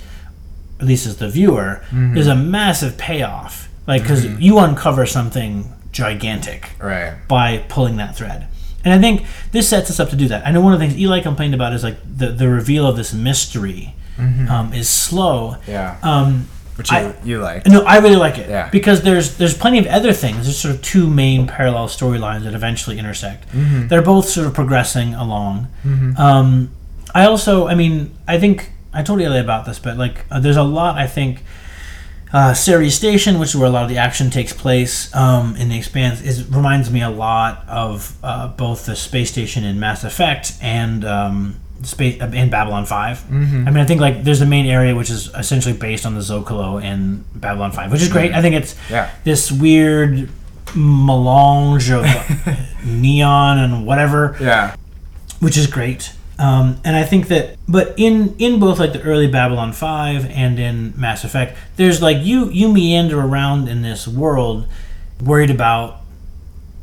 at least as the viewer, is a massive payoff. Like because you uncover something gigantic Right. by pulling that thread. And I think this sets us up to do that. I know one of the things Eli complained about is like the, the reveal of this mystery um, is slow. Yeah. Um, Which you, I- you like. no, I really like it. Yeah. Because there's there's plenty of other things. There's sort of two main parallel storylines that eventually intersect. Mm-hmm. They're both sort of progressing along. Um, I also, I mean, I think I told Eli about this, but like, uh, there's a lot I think uh, Ceres Station, which is where a lot of the action takes place um, in the Expanse, is reminds me a lot of uh, both the space station in Mass Effect and um, space in Babylon 5 Mm-hmm. I mean, I think like there's a main area which is essentially based on the Zocalo in Babylon Five, which is great. I think it's Mm-hmm. Yeah. this weird melange of neon and whatever Yeah. which is great. Um, and I think that, but in in both like the early Babylon Five and in Mass Effect, there's like you you meander around in this world, worried about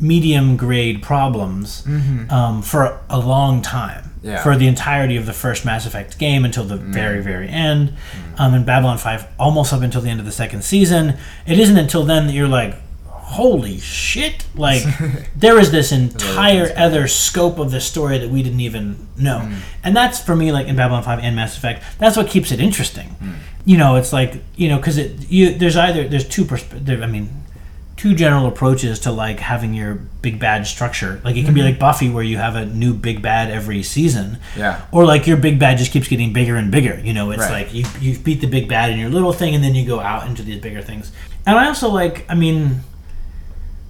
medium grade problems um, for a long time. Yeah. For the entirety of the first Mass Effect game until the very, very end. Um, in Babylon 5, almost up until the end of the second season. It isn't until then that you're like, holy shit. Like, there is this entire other scope of the story that we didn't even know. And that's for me, like in Babylon 5 and Mass Effect, that's what keeps it interesting. You know, it's like, you know, because it, you, there's either, there's two perspectives, I mean, two general approaches to like having your big bad structure. Like it can be like Buffy where you have a new big bad every season. Yeah. Or like your big bad just keeps getting bigger and bigger. You know, it's Right. like you you beat the big bad in your little thing and then you go out into these bigger things. And I also like I mean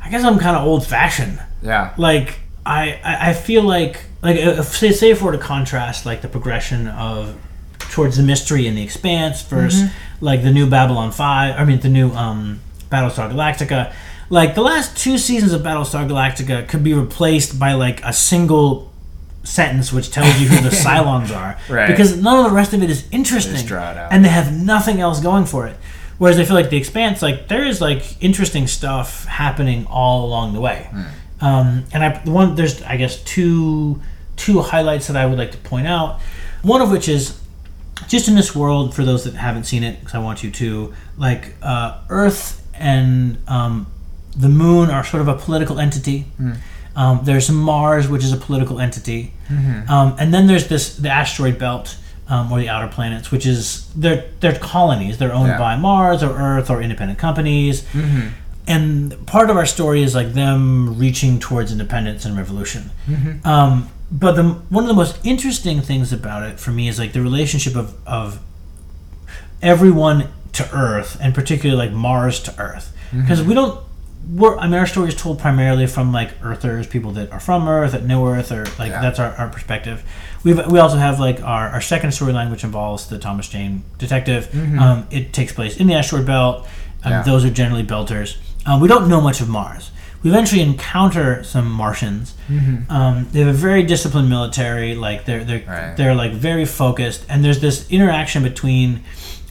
I guess I'm kind of old fashioned Yeah. like I, I feel like like uh, if, say say if we're to contrast like the progression of towards the mystery and the expanse versus like the new Babylon Five I mean the new um Battlestar Galactica like the last two seasons of Battlestar Galactica could be replaced by like a single sentence which tells you who the Cylons are Right. because none of the rest of it is interesting draw it out. and they have nothing else going for it whereas I feel like the expanse like there is like interesting stuff happening all along the way um, and I the one there's I guess two two highlights that I would like to point out. One of which is just in this world for those that haven't seen it because I want you to like uh, Earth and um, the Moon are sort of a political entity. Um, there's Mars, which is a political entity, um, and then there's this the asteroid belt. Um, or the outer planets, which is they're they're colonies. They're owned Yeah. by Mars or Earth or independent companies and part of our story is like them reaching towards independence and revolution. Um, but the one of the most interesting things about it for me is like the relationship of of everyone to Earth, and particularly like Mars to Earth, because we don't. We're, I mean, our story is told primarily from like Earthers, people that are from Earth, that know Earth, or like Yeah. that's our, our perspective. We've, we also have like our, our second storyline, which involves the Thomas Jane detective. Um, it takes place in the asteroid belt. Um, Yeah. Those are generally belters. Um, we don't know much of Mars. We eventually encounter some Martians. Um, they have a very disciplined military. Like they're they're Right. they're like very focused. And there's this interaction between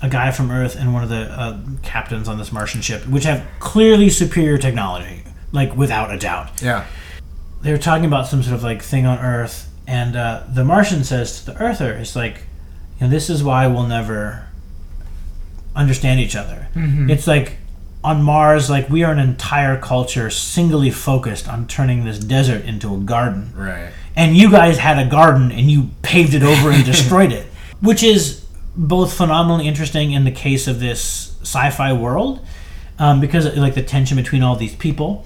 a guy from Earth and one of the uh, captains on this Martian ship, which have clearly superior technology, like without a doubt Yeah. they were talking about some sort of like thing on Earth, and uh, the Martian says to the Earther, "It's like, you know, this is why we'll never understand each other. It's like on Mars, like we are an entire culture singly focused on turning this desert into a garden, Right. and you guys had a garden and you paved it over and destroyed it, which is both phenomenally interesting in the case of this sci-fi world, um, because like the tension between all these people."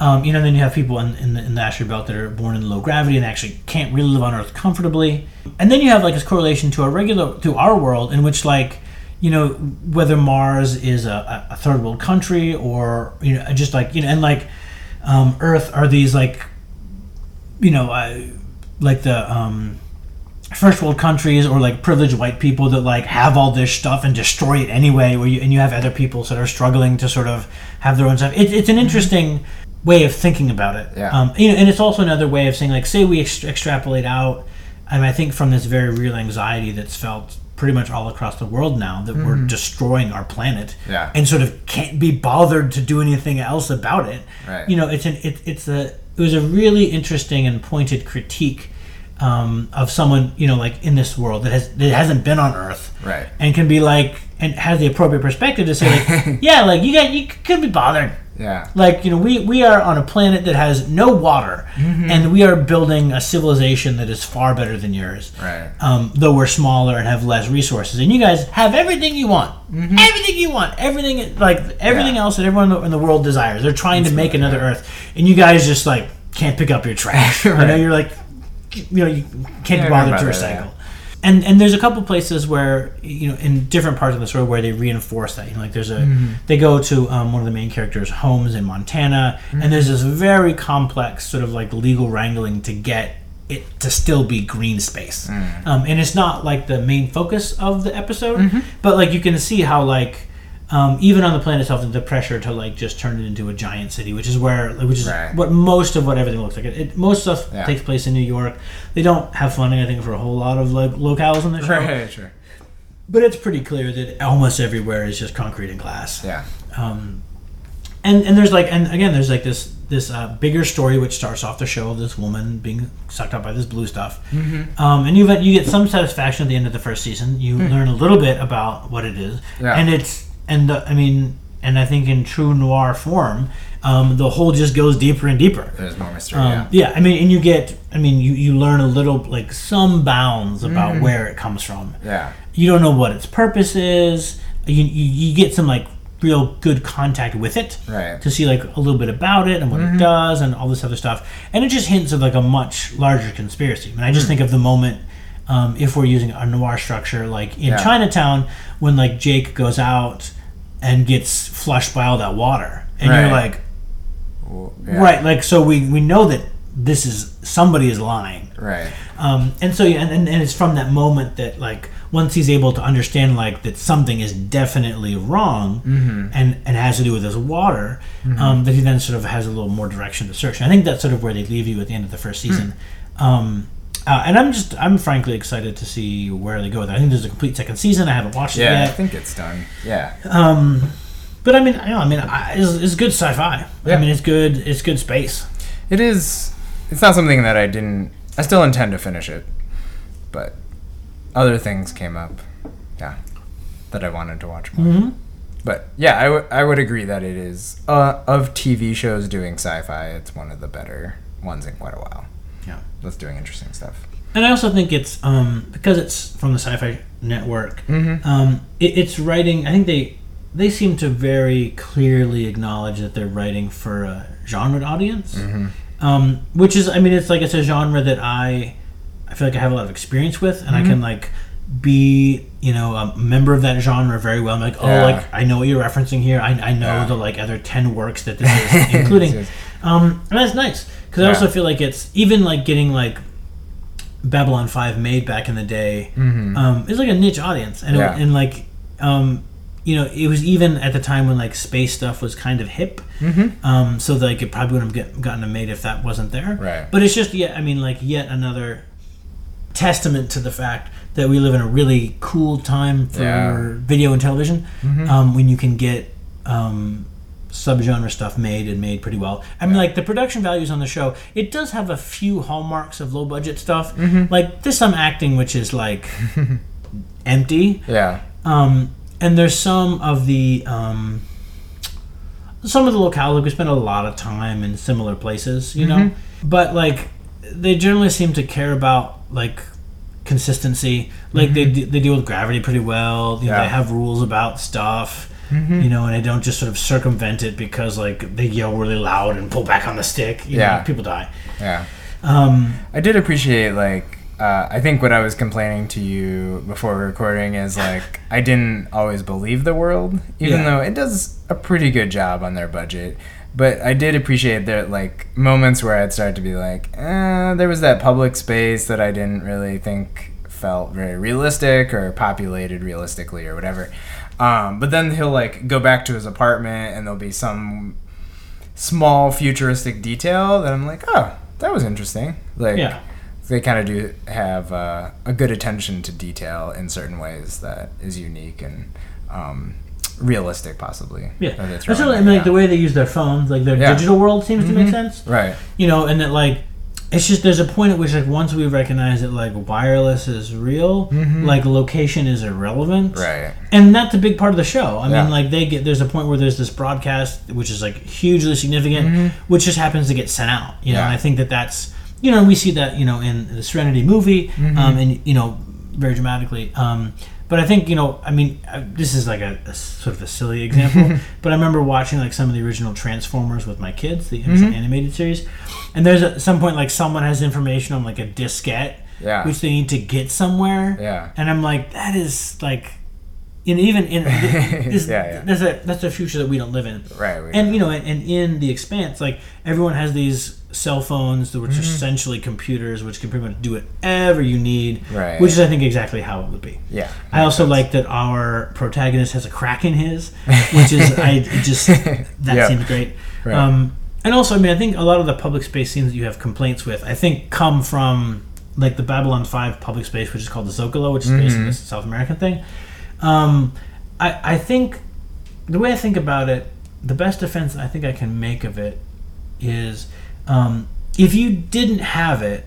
Um, you know, then you have people in, in, the, in the asteroid belt that are born in low gravity and actually can't really live on Earth comfortably. And then you have like this correlation to our regular to our world in which like you know whether Mars is a, a third world country or you know just like you know and like um, Earth are these like you know uh, like the um, first world countries or like privileged white people that like have all this stuff and destroy it anyway where you and you have other people that are struggling to sort of have their own stuff it, it's an mm-hmm. interesting way of thinking about it Yeah. um, you know and it's also another way of saying like say we ex- extrapolate out and i think from this very real anxiety that's felt pretty much all across the world now that we're mm-hmm. destroying our planet Yeah. and sort of can't be bothered to do anything else about it Right. you know it's an it, it's a it was a really interesting and pointed critique um, of someone you know like in this world that has that hasn't been on Earth, Right. And can be like and has the appropriate perspective to say like, yeah, like you got you could be bothered. Yeah. Like you know, we we are on a planet that has no water, and we are building a civilization that is far better than yours. Right. Um, though we're smaller and have less resources, and you guys have everything you want, everything you want, everything like everything Yeah. else that everyone in the world desires. They're trying to make another Earth, and you guys just like can't pick up your trash. You know, you're like, you know, you can't Yeah, be bothered to remember that, recycle. and and there's a couple places where you know in different parts of the story where they reinforce that. You know, like there's a they go to um, one of the main characters' homes in Montana, and there's this very complex sort of like legal wrangling to get it to still be green space. Um, and it's not like the main focus of the episode, but like you can see how like um, even on the planet itself, the pressure to like just turn it into a giant city, which is where, which is Right. what most of what everything looks like. It, it most stuff Yeah. takes place in New York. They don't have funding, I think, for a whole lot of like locales in the show, Right, sure. but it's pretty clear that almost everywhere is just concrete and glass. Yeah. Um, and and there's like and again there's like this this uh, bigger story which starts off the show of this woman being sucked up by this blue stuff, Mm-hmm. um, and you you get some satisfaction at the end of the first season. You learn a little bit about what it is. Yeah. and it's and the, I mean and I think in true noir form, um, the whole just goes deeper and deeper. There's more mystery. Um, yeah. yeah, I mean, and you get, I mean, you, you learn a little, like some bounds about Mm-hmm. where it comes from Yeah. you don't know what its purpose is. You, you, you get some like real good contact with it Right. to see like a little bit about it and what Mm-hmm. it does and all this other stuff. And it just hints of like a much larger conspiracy. And I just Mm. think of the moment um, if we're using a noir structure like in Yeah. Chinatown when like Jake goes out and gets flushed by all that water, and you're like, Well, yeah. right, like so we we know that this is somebody is lying. Right. Um, and so, yeah, and, and, and it's from that moment that, like, once he's able to understand, like, that something is definitely wrong Mm-hmm. and, and has to do with his water, um, that he then sort of has a little more direction to search. And I think that's sort of where they leave you at the end of the first season. Um, uh, and I'm just, I'm frankly excited to see where they go with it. I think there's a complete second season. I haven't watched Yeah. it yet. I think it's done. Yeah. Um, but I mean, I, know, I mean, I, it's, it's good sci-fi. Yeah. I mean, it's good, it's good space. It is. It's not something that I didn't. I still intend to finish it, but other things came up. Yeah, that I wanted to watch more. Mm-hmm. But yeah, I, w- I would agree that it is uh, of TV shows doing sci-fi. It's one of the better ones in quite a while. That's doing interesting stuff. And I also think it's um, because it's from the Sci-Fi Network. Mm-hmm. Um, it, it's writing. I think they they seem to very clearly acknowledge that they're writing for a genre audience, Mm-hmm. um, which is. I mean, it's like it's a genre that I I feel like I have a lot of experience with, and I Mm-hmm. can like be you know a member of that genre very well. I'm like, oh, Yeah. like I know what you're referencing here. I, I know Yeah. the like other ten works that this is including. Yes. Um, and that's nice because I also feel like it's even like getting like Babylon Five made back in the day. Mhm. Um, it's like a niche audience, and it, and like um, you know, it was even at the time when like space stuff was kind of hip. Mm-hmm. Um, so like it probably wouldn't have get, gotten made if that wasn't there. Right. But it's just yet. I mean, like yet another testament to the fact that we live in a really cool time for Yeah. video and television Mhm. um, when you can get um, subgenre stuff made and made pretty well. I mean, like the production values on the show, it does have a few hallmarks of low budget stuff. Mm-hmm. Like there's some acting which is like empty, Yeah. um, and there's some of the um, some of the locale. Like we spend a lot of time in similar places, you know. Mhm. But like they generally seem to care about like consistency. Like they de- they deal with gravity pretty well. You know, Mm-hmm. Yeah. they have rules about stuff. Mhm. You know, and they don't just sort of circumvent it because like they yell really loud and pull back on the stick. You Yeah. know, people die. Yeah. Um, I did appreciate like uh, I think what I was complaining to you before recording is like I didn't always believe the world, even Yeah. though it does a pretty good job on their budget. But I did appreciate there like moments where I'd start to be like, eh, there was that public space that I didn't really think felt very realistic or populated realistically or whatever. Um, but then he'll like go back to his apartment and there'll be some small futuristic detail that I'm like, oh, that was interesting. Like, yeah. they kind of do have uh, a good attention to detail in certain ways that is unique and um, realistic, possibly. Yeah, that's really, I mean, like yeah. the way they use their phones, like their Yeah. digital world seems to make Mhm. sense. Right. you know, and that like it's just there's a point at which like once we recognize that like wireless is real, Mhm. like location is irrelevant, Right. and that's a big part of the show. I Yeah. mean, like they get there's a point where there's this broadcast which is like hugely significant, Mhm. which just happens to get sent out. You know, Yeah. and I think that that's you know we see that you know in the Serenity movie, Mhm. um, and you know very dramatically. Um, but I think you know, I mean, this is like a, a sort of a silly example, but I remember watching like some of the original Transformers with my kids, the Mhm. animated series, and there's at some point like someone has information on like a diskette Yeah. which they need to get somewhere. Yeah. And I'm like, that is like, and even in this, Yeah, yeah. that's a that's a future that we don't live in. Right. And you know, and, and in the expanse, like everyone has these cell phones, which Mm-hmm. are essentially computers, which can pretty much do whatever you need. Right. Which is, I think, exactly how it would be. yeah. I also like that our protagonist has a crack in his, which is I just that Yeah. seems great. Right. Um, and also, I mean, I think a lot of the public space scenes that you have complaints with, I think, come from like the Babylon Five public space, which is called the Zocalo, which is basically Mm-hmm. this South American thing. Um, I I think the way I think about it, the best defense I think I can make of it is um, if you didn't have it,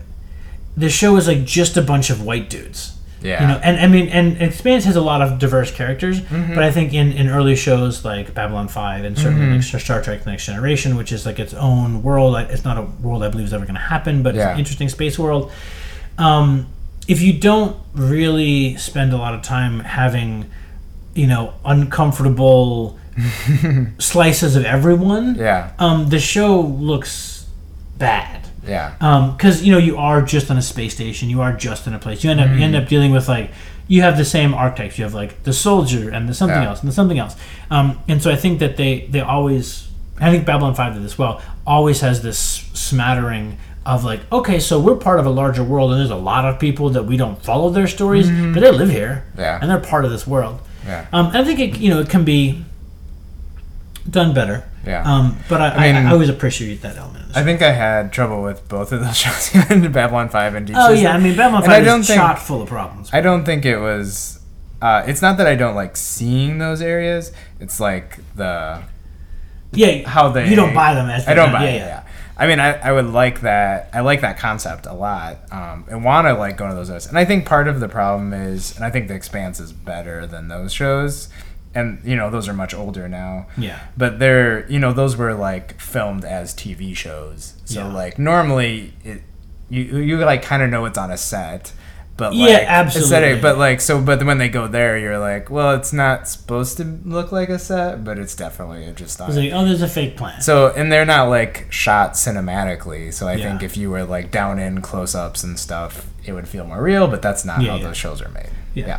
the show is like just a bunch of white dudes. Yeah. You know, and I mean, and Expanse has a lot of diverse characters, but I think in, in early shows like Babylon Five and certainly like Star Trek: The Next Generation, which is like its own world. It's not a world I believe is ever going to happen, but it's an interesting space world. Um, if you don't really spend a lot of time having, you know, uncomfortable slices of everyone, Yeah. um, the show looks bad Yeah. because you know you are just on a space station you are just in a place you end up you Mm-hmm. end up dealing with like you have the same archetypes you have like the soldier and the something Yeah. else and the something else um, and so i think that they they always i think babylon 5 did this well always has this smattering of like okay so we're part of a larger world and there's a lot of people that we don't follow their stories but they live here Mm-hmm. Yeah. and they're part of this world Yeah. um, i think it you know it can be done better Yeah. um, but I, I, I mean- I, always appreciate that element I think I had trouble with both of those shows, even Babylon Five and Deep Oh yeah, I mean Babylon And I Five don't is think- chock full of problems. I don't think it was. Uh, it's not that I don't like seeing those areas. It's like the yeah, how they. you don't buy them as I don't buy. done. it, Yeah, I mean, I, I would like that. I like that concept a lot, um, and want to like go to those shows. And I think part of the problem is, and I think The Expanse is better than those shows. And you know, those are much older now. Yeah. But they're, you know, those were like filmed as TV shows. So Yeah. like normally it, you you like kind of know it's on a set. But Yeah, like, absolutely. aesthetic- but like so, but when they go there, you're like, well, it's not supposed to look like a set, but it's definitely just on. It's like, oh, there's a fake plant. So and they're not like shot cinematically. So I Yeah. think if you were like down in close ups and stuff, it would feel more real. But that's not Yeah, how yeah. those shows are made. Yeah.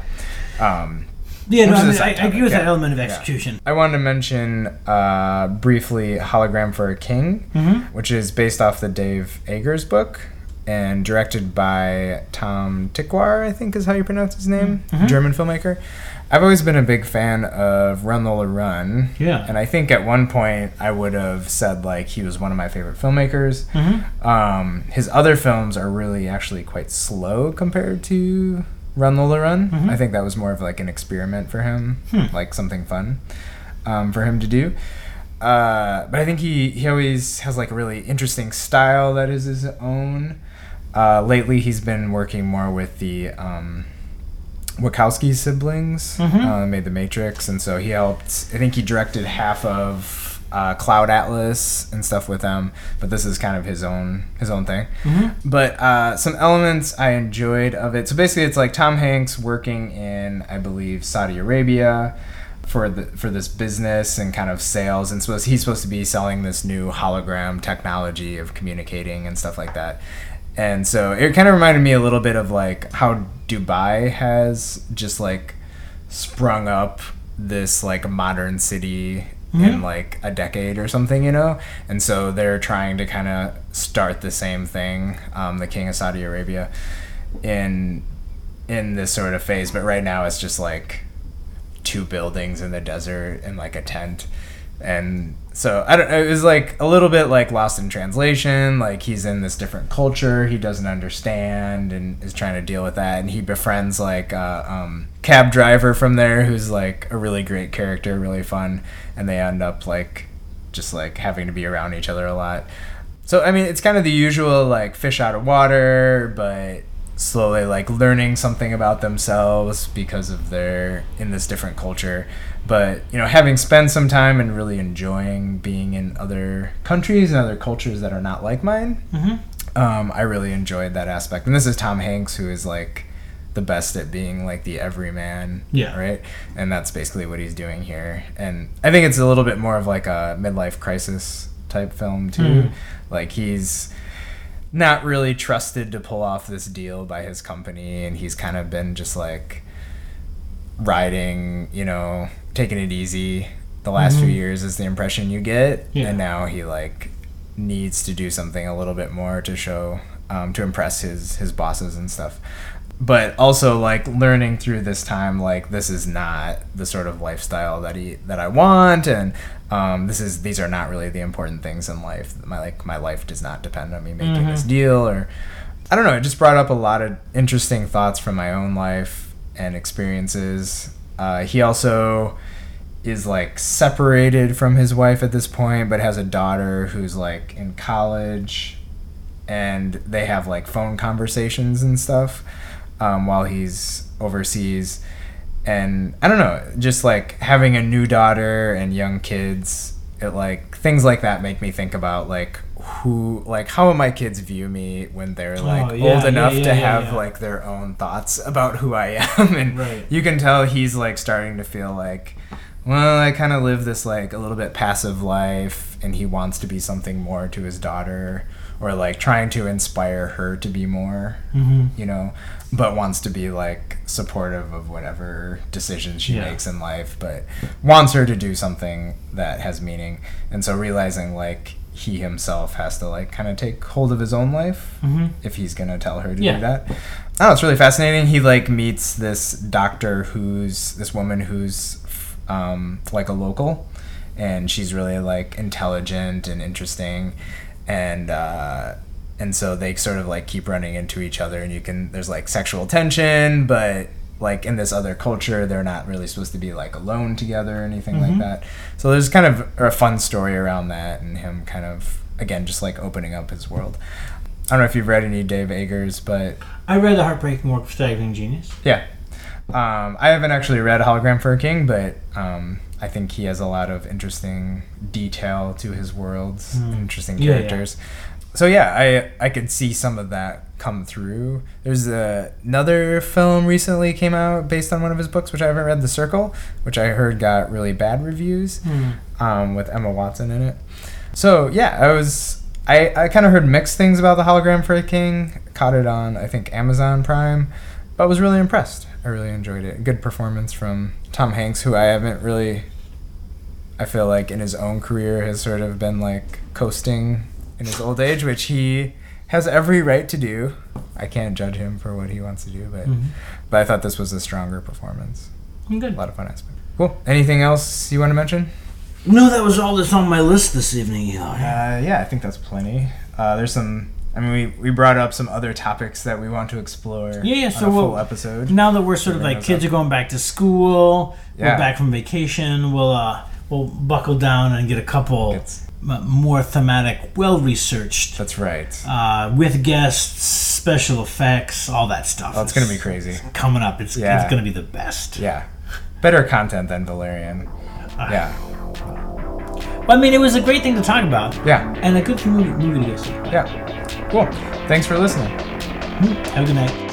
Yeah. Um, yeah, no, I, mean, I, I agree with that element of Yeah. execution. I wanted to mention uh, briefly Hologram for a King, Mm-hmm. which is based off the Dave Eggers book and directed by Tom Tykwer, I think is how you pronounce his name, Mm-hmm. German filmmaker. I've always been a big fan of Run Lola Run. Yeah. And I think at one point I would have said like he was one of my favorite filmmakers. Mm-hmm. Um, his other films are really actually quite slow compared to Run Lola Run. Mm-hmm. I think that was more of like an experiment for him, Hmm. like something fun um, for him to do. Uh, but I think he, he always has like a really interesting style that is his own. Uh, lately, he's been working more with the um, Wachowski siblings. Mhm. Uh, made The Matrix, and so he helped. I think he directed half of uh, Cloud Atlas and stuff with them. But this is kind of his own his own thing. Mm-hmm. But uh, some elements I enjoyed of it. So basically, it's like Tom Hanks working in, I believe, Saudi Arabia for the for this business and kind of sales, and suppose he's supposed to be selling this new hologram technology of communicating and stuff like that. And so it kind of reminded me a little bit of like how Dubai has just like sprung up this like modern city in like a decade or something, you know? And so they're trying to kind of start the same thing, um, the king of Saudi Arabia, in in this sort of phase. But right now it's just like two buildings in the desert and like a tent. And so I don't it was like a little bit like lost in translation, like he's in this different culture he doesn't understand and is trying to deal with that and he befriends like a um, cab driver from there who's like a really great character, really fun, and they end up like just like having to be around each other a lot. So I mean, it's kind of the usual like fish out of water, but slowly like learning something about themselves because of their in this different culture. But you know, having spent some time and really enjoying being in other countries and other cultures that are not like mine, Mm-hmm. um, I really enjoyed that aspect. And this is Tom Hanks, who is like the best at being like the everyman. Yeah. Right. And that's basically what he's doing here. And I think it's a little bit more of like a midlife crisis type film too. Mm. Like he's not really trusted to pull off this deal by his company, and he's kind of been just like riding, you know, taking it easy the last few years is the impression you get, Yeah. and now he like needs to do something a little bit more to show um, to impress his his bosses and stuff. But also like learning through this time, like this is not the sort of lifestyle that he that I want, and um, this is these are not really the important things in life. My like my life does not depend on me making this deal, or I don't know. It just brought up a lot of interesting thoughts from my own life and experiences. Uh, he also is like separated from his wife at this point, but has a daughter who's like in college, and they have like phone conversations and stuff um, while he's overseas. And I don't know, just like having a new daughter and young kids, it like things like that make me think about like who, like how will my kids view me when they're like Oh, yeah, old enough yeah, to yeah, have yeah. like their own thoughts about who I am, and Right. you can tell he's like starting to feel like well i kind of live this like a little bit passive life and he wants to be something more to his daughter or like trying to inspire her to be more Mm-hmm. you know but wants to be like supportive of whatever decisions she makes in life but wants her to do something that has meaning and so realizing like he himself has to like kind of take hold of his own life Mm-hmm. if he's gonna tell her to Yeah. do that. Oh. It's really fascinating. He like meets this doctor who's this woman who's um, like a local, and she's really like intelligent and interesting, and uh, and so they sort of like keep running into each other, and you can there's like sexual tension, but like in this other culture, they're not really supposed to be like alone together or anything like that. So there's kind of a fun story around that, and him kind of again just like opening up his world. I don't know if you've read any Dave Eggers, but I read The Heartbreaking Work of Staggering Genius. yeah. Um, I haven't actually read Hologram for a King, but um, I think he has a lot of interesting detail to his worlds, interesting Hmm. Yeah, yeah. characters. So yeah, I I could see some of that come through. There's a, another film recently came out based on one of his books, which I haven't read, The Circle, which I heard got really bad reviews, um, with Emma Watson in it. So yeah, I was I, I kind of heard mixed things about the hologram for a king. Caught it on I think Amazon Prime, but was really impressed. I really enjoyed it. Good performance from Tom Hanks, who I haven't really. I feel like in his own career has sort of been like coasting in his old age, which he has every right to do. I can't judge him for what he wants to do, but Mhm. but I thought this was a stronger performance. I'm good. A lot of fun aspect. Cool. Anything else you want to mention? No, that was all that's on my list this evening, Eli. Uh, yeah, I think that's plenty. Uh, there's some. I mean, we, we brought up some other topics that we want to explore. Yeah, yeah, on so a full we'll- episode. now that we're sort of like kids up. are going back to school, Yeah. we're back from vacation. We'll uh, we'll buckle down and get a couple It's, m- more thematic, well researched, that's right. uh, with guests, special effects, all that stuff. Oh, it's gonna be crazy. coming up. It's Yeah. it's gonna be the best. Yeah, better content than Valerian. Yeah, Well, I mean, it was a great thing to talk about, yeah, and a good movie, movie to go see. yeah. Cool. Thanks for listening. Have a good night.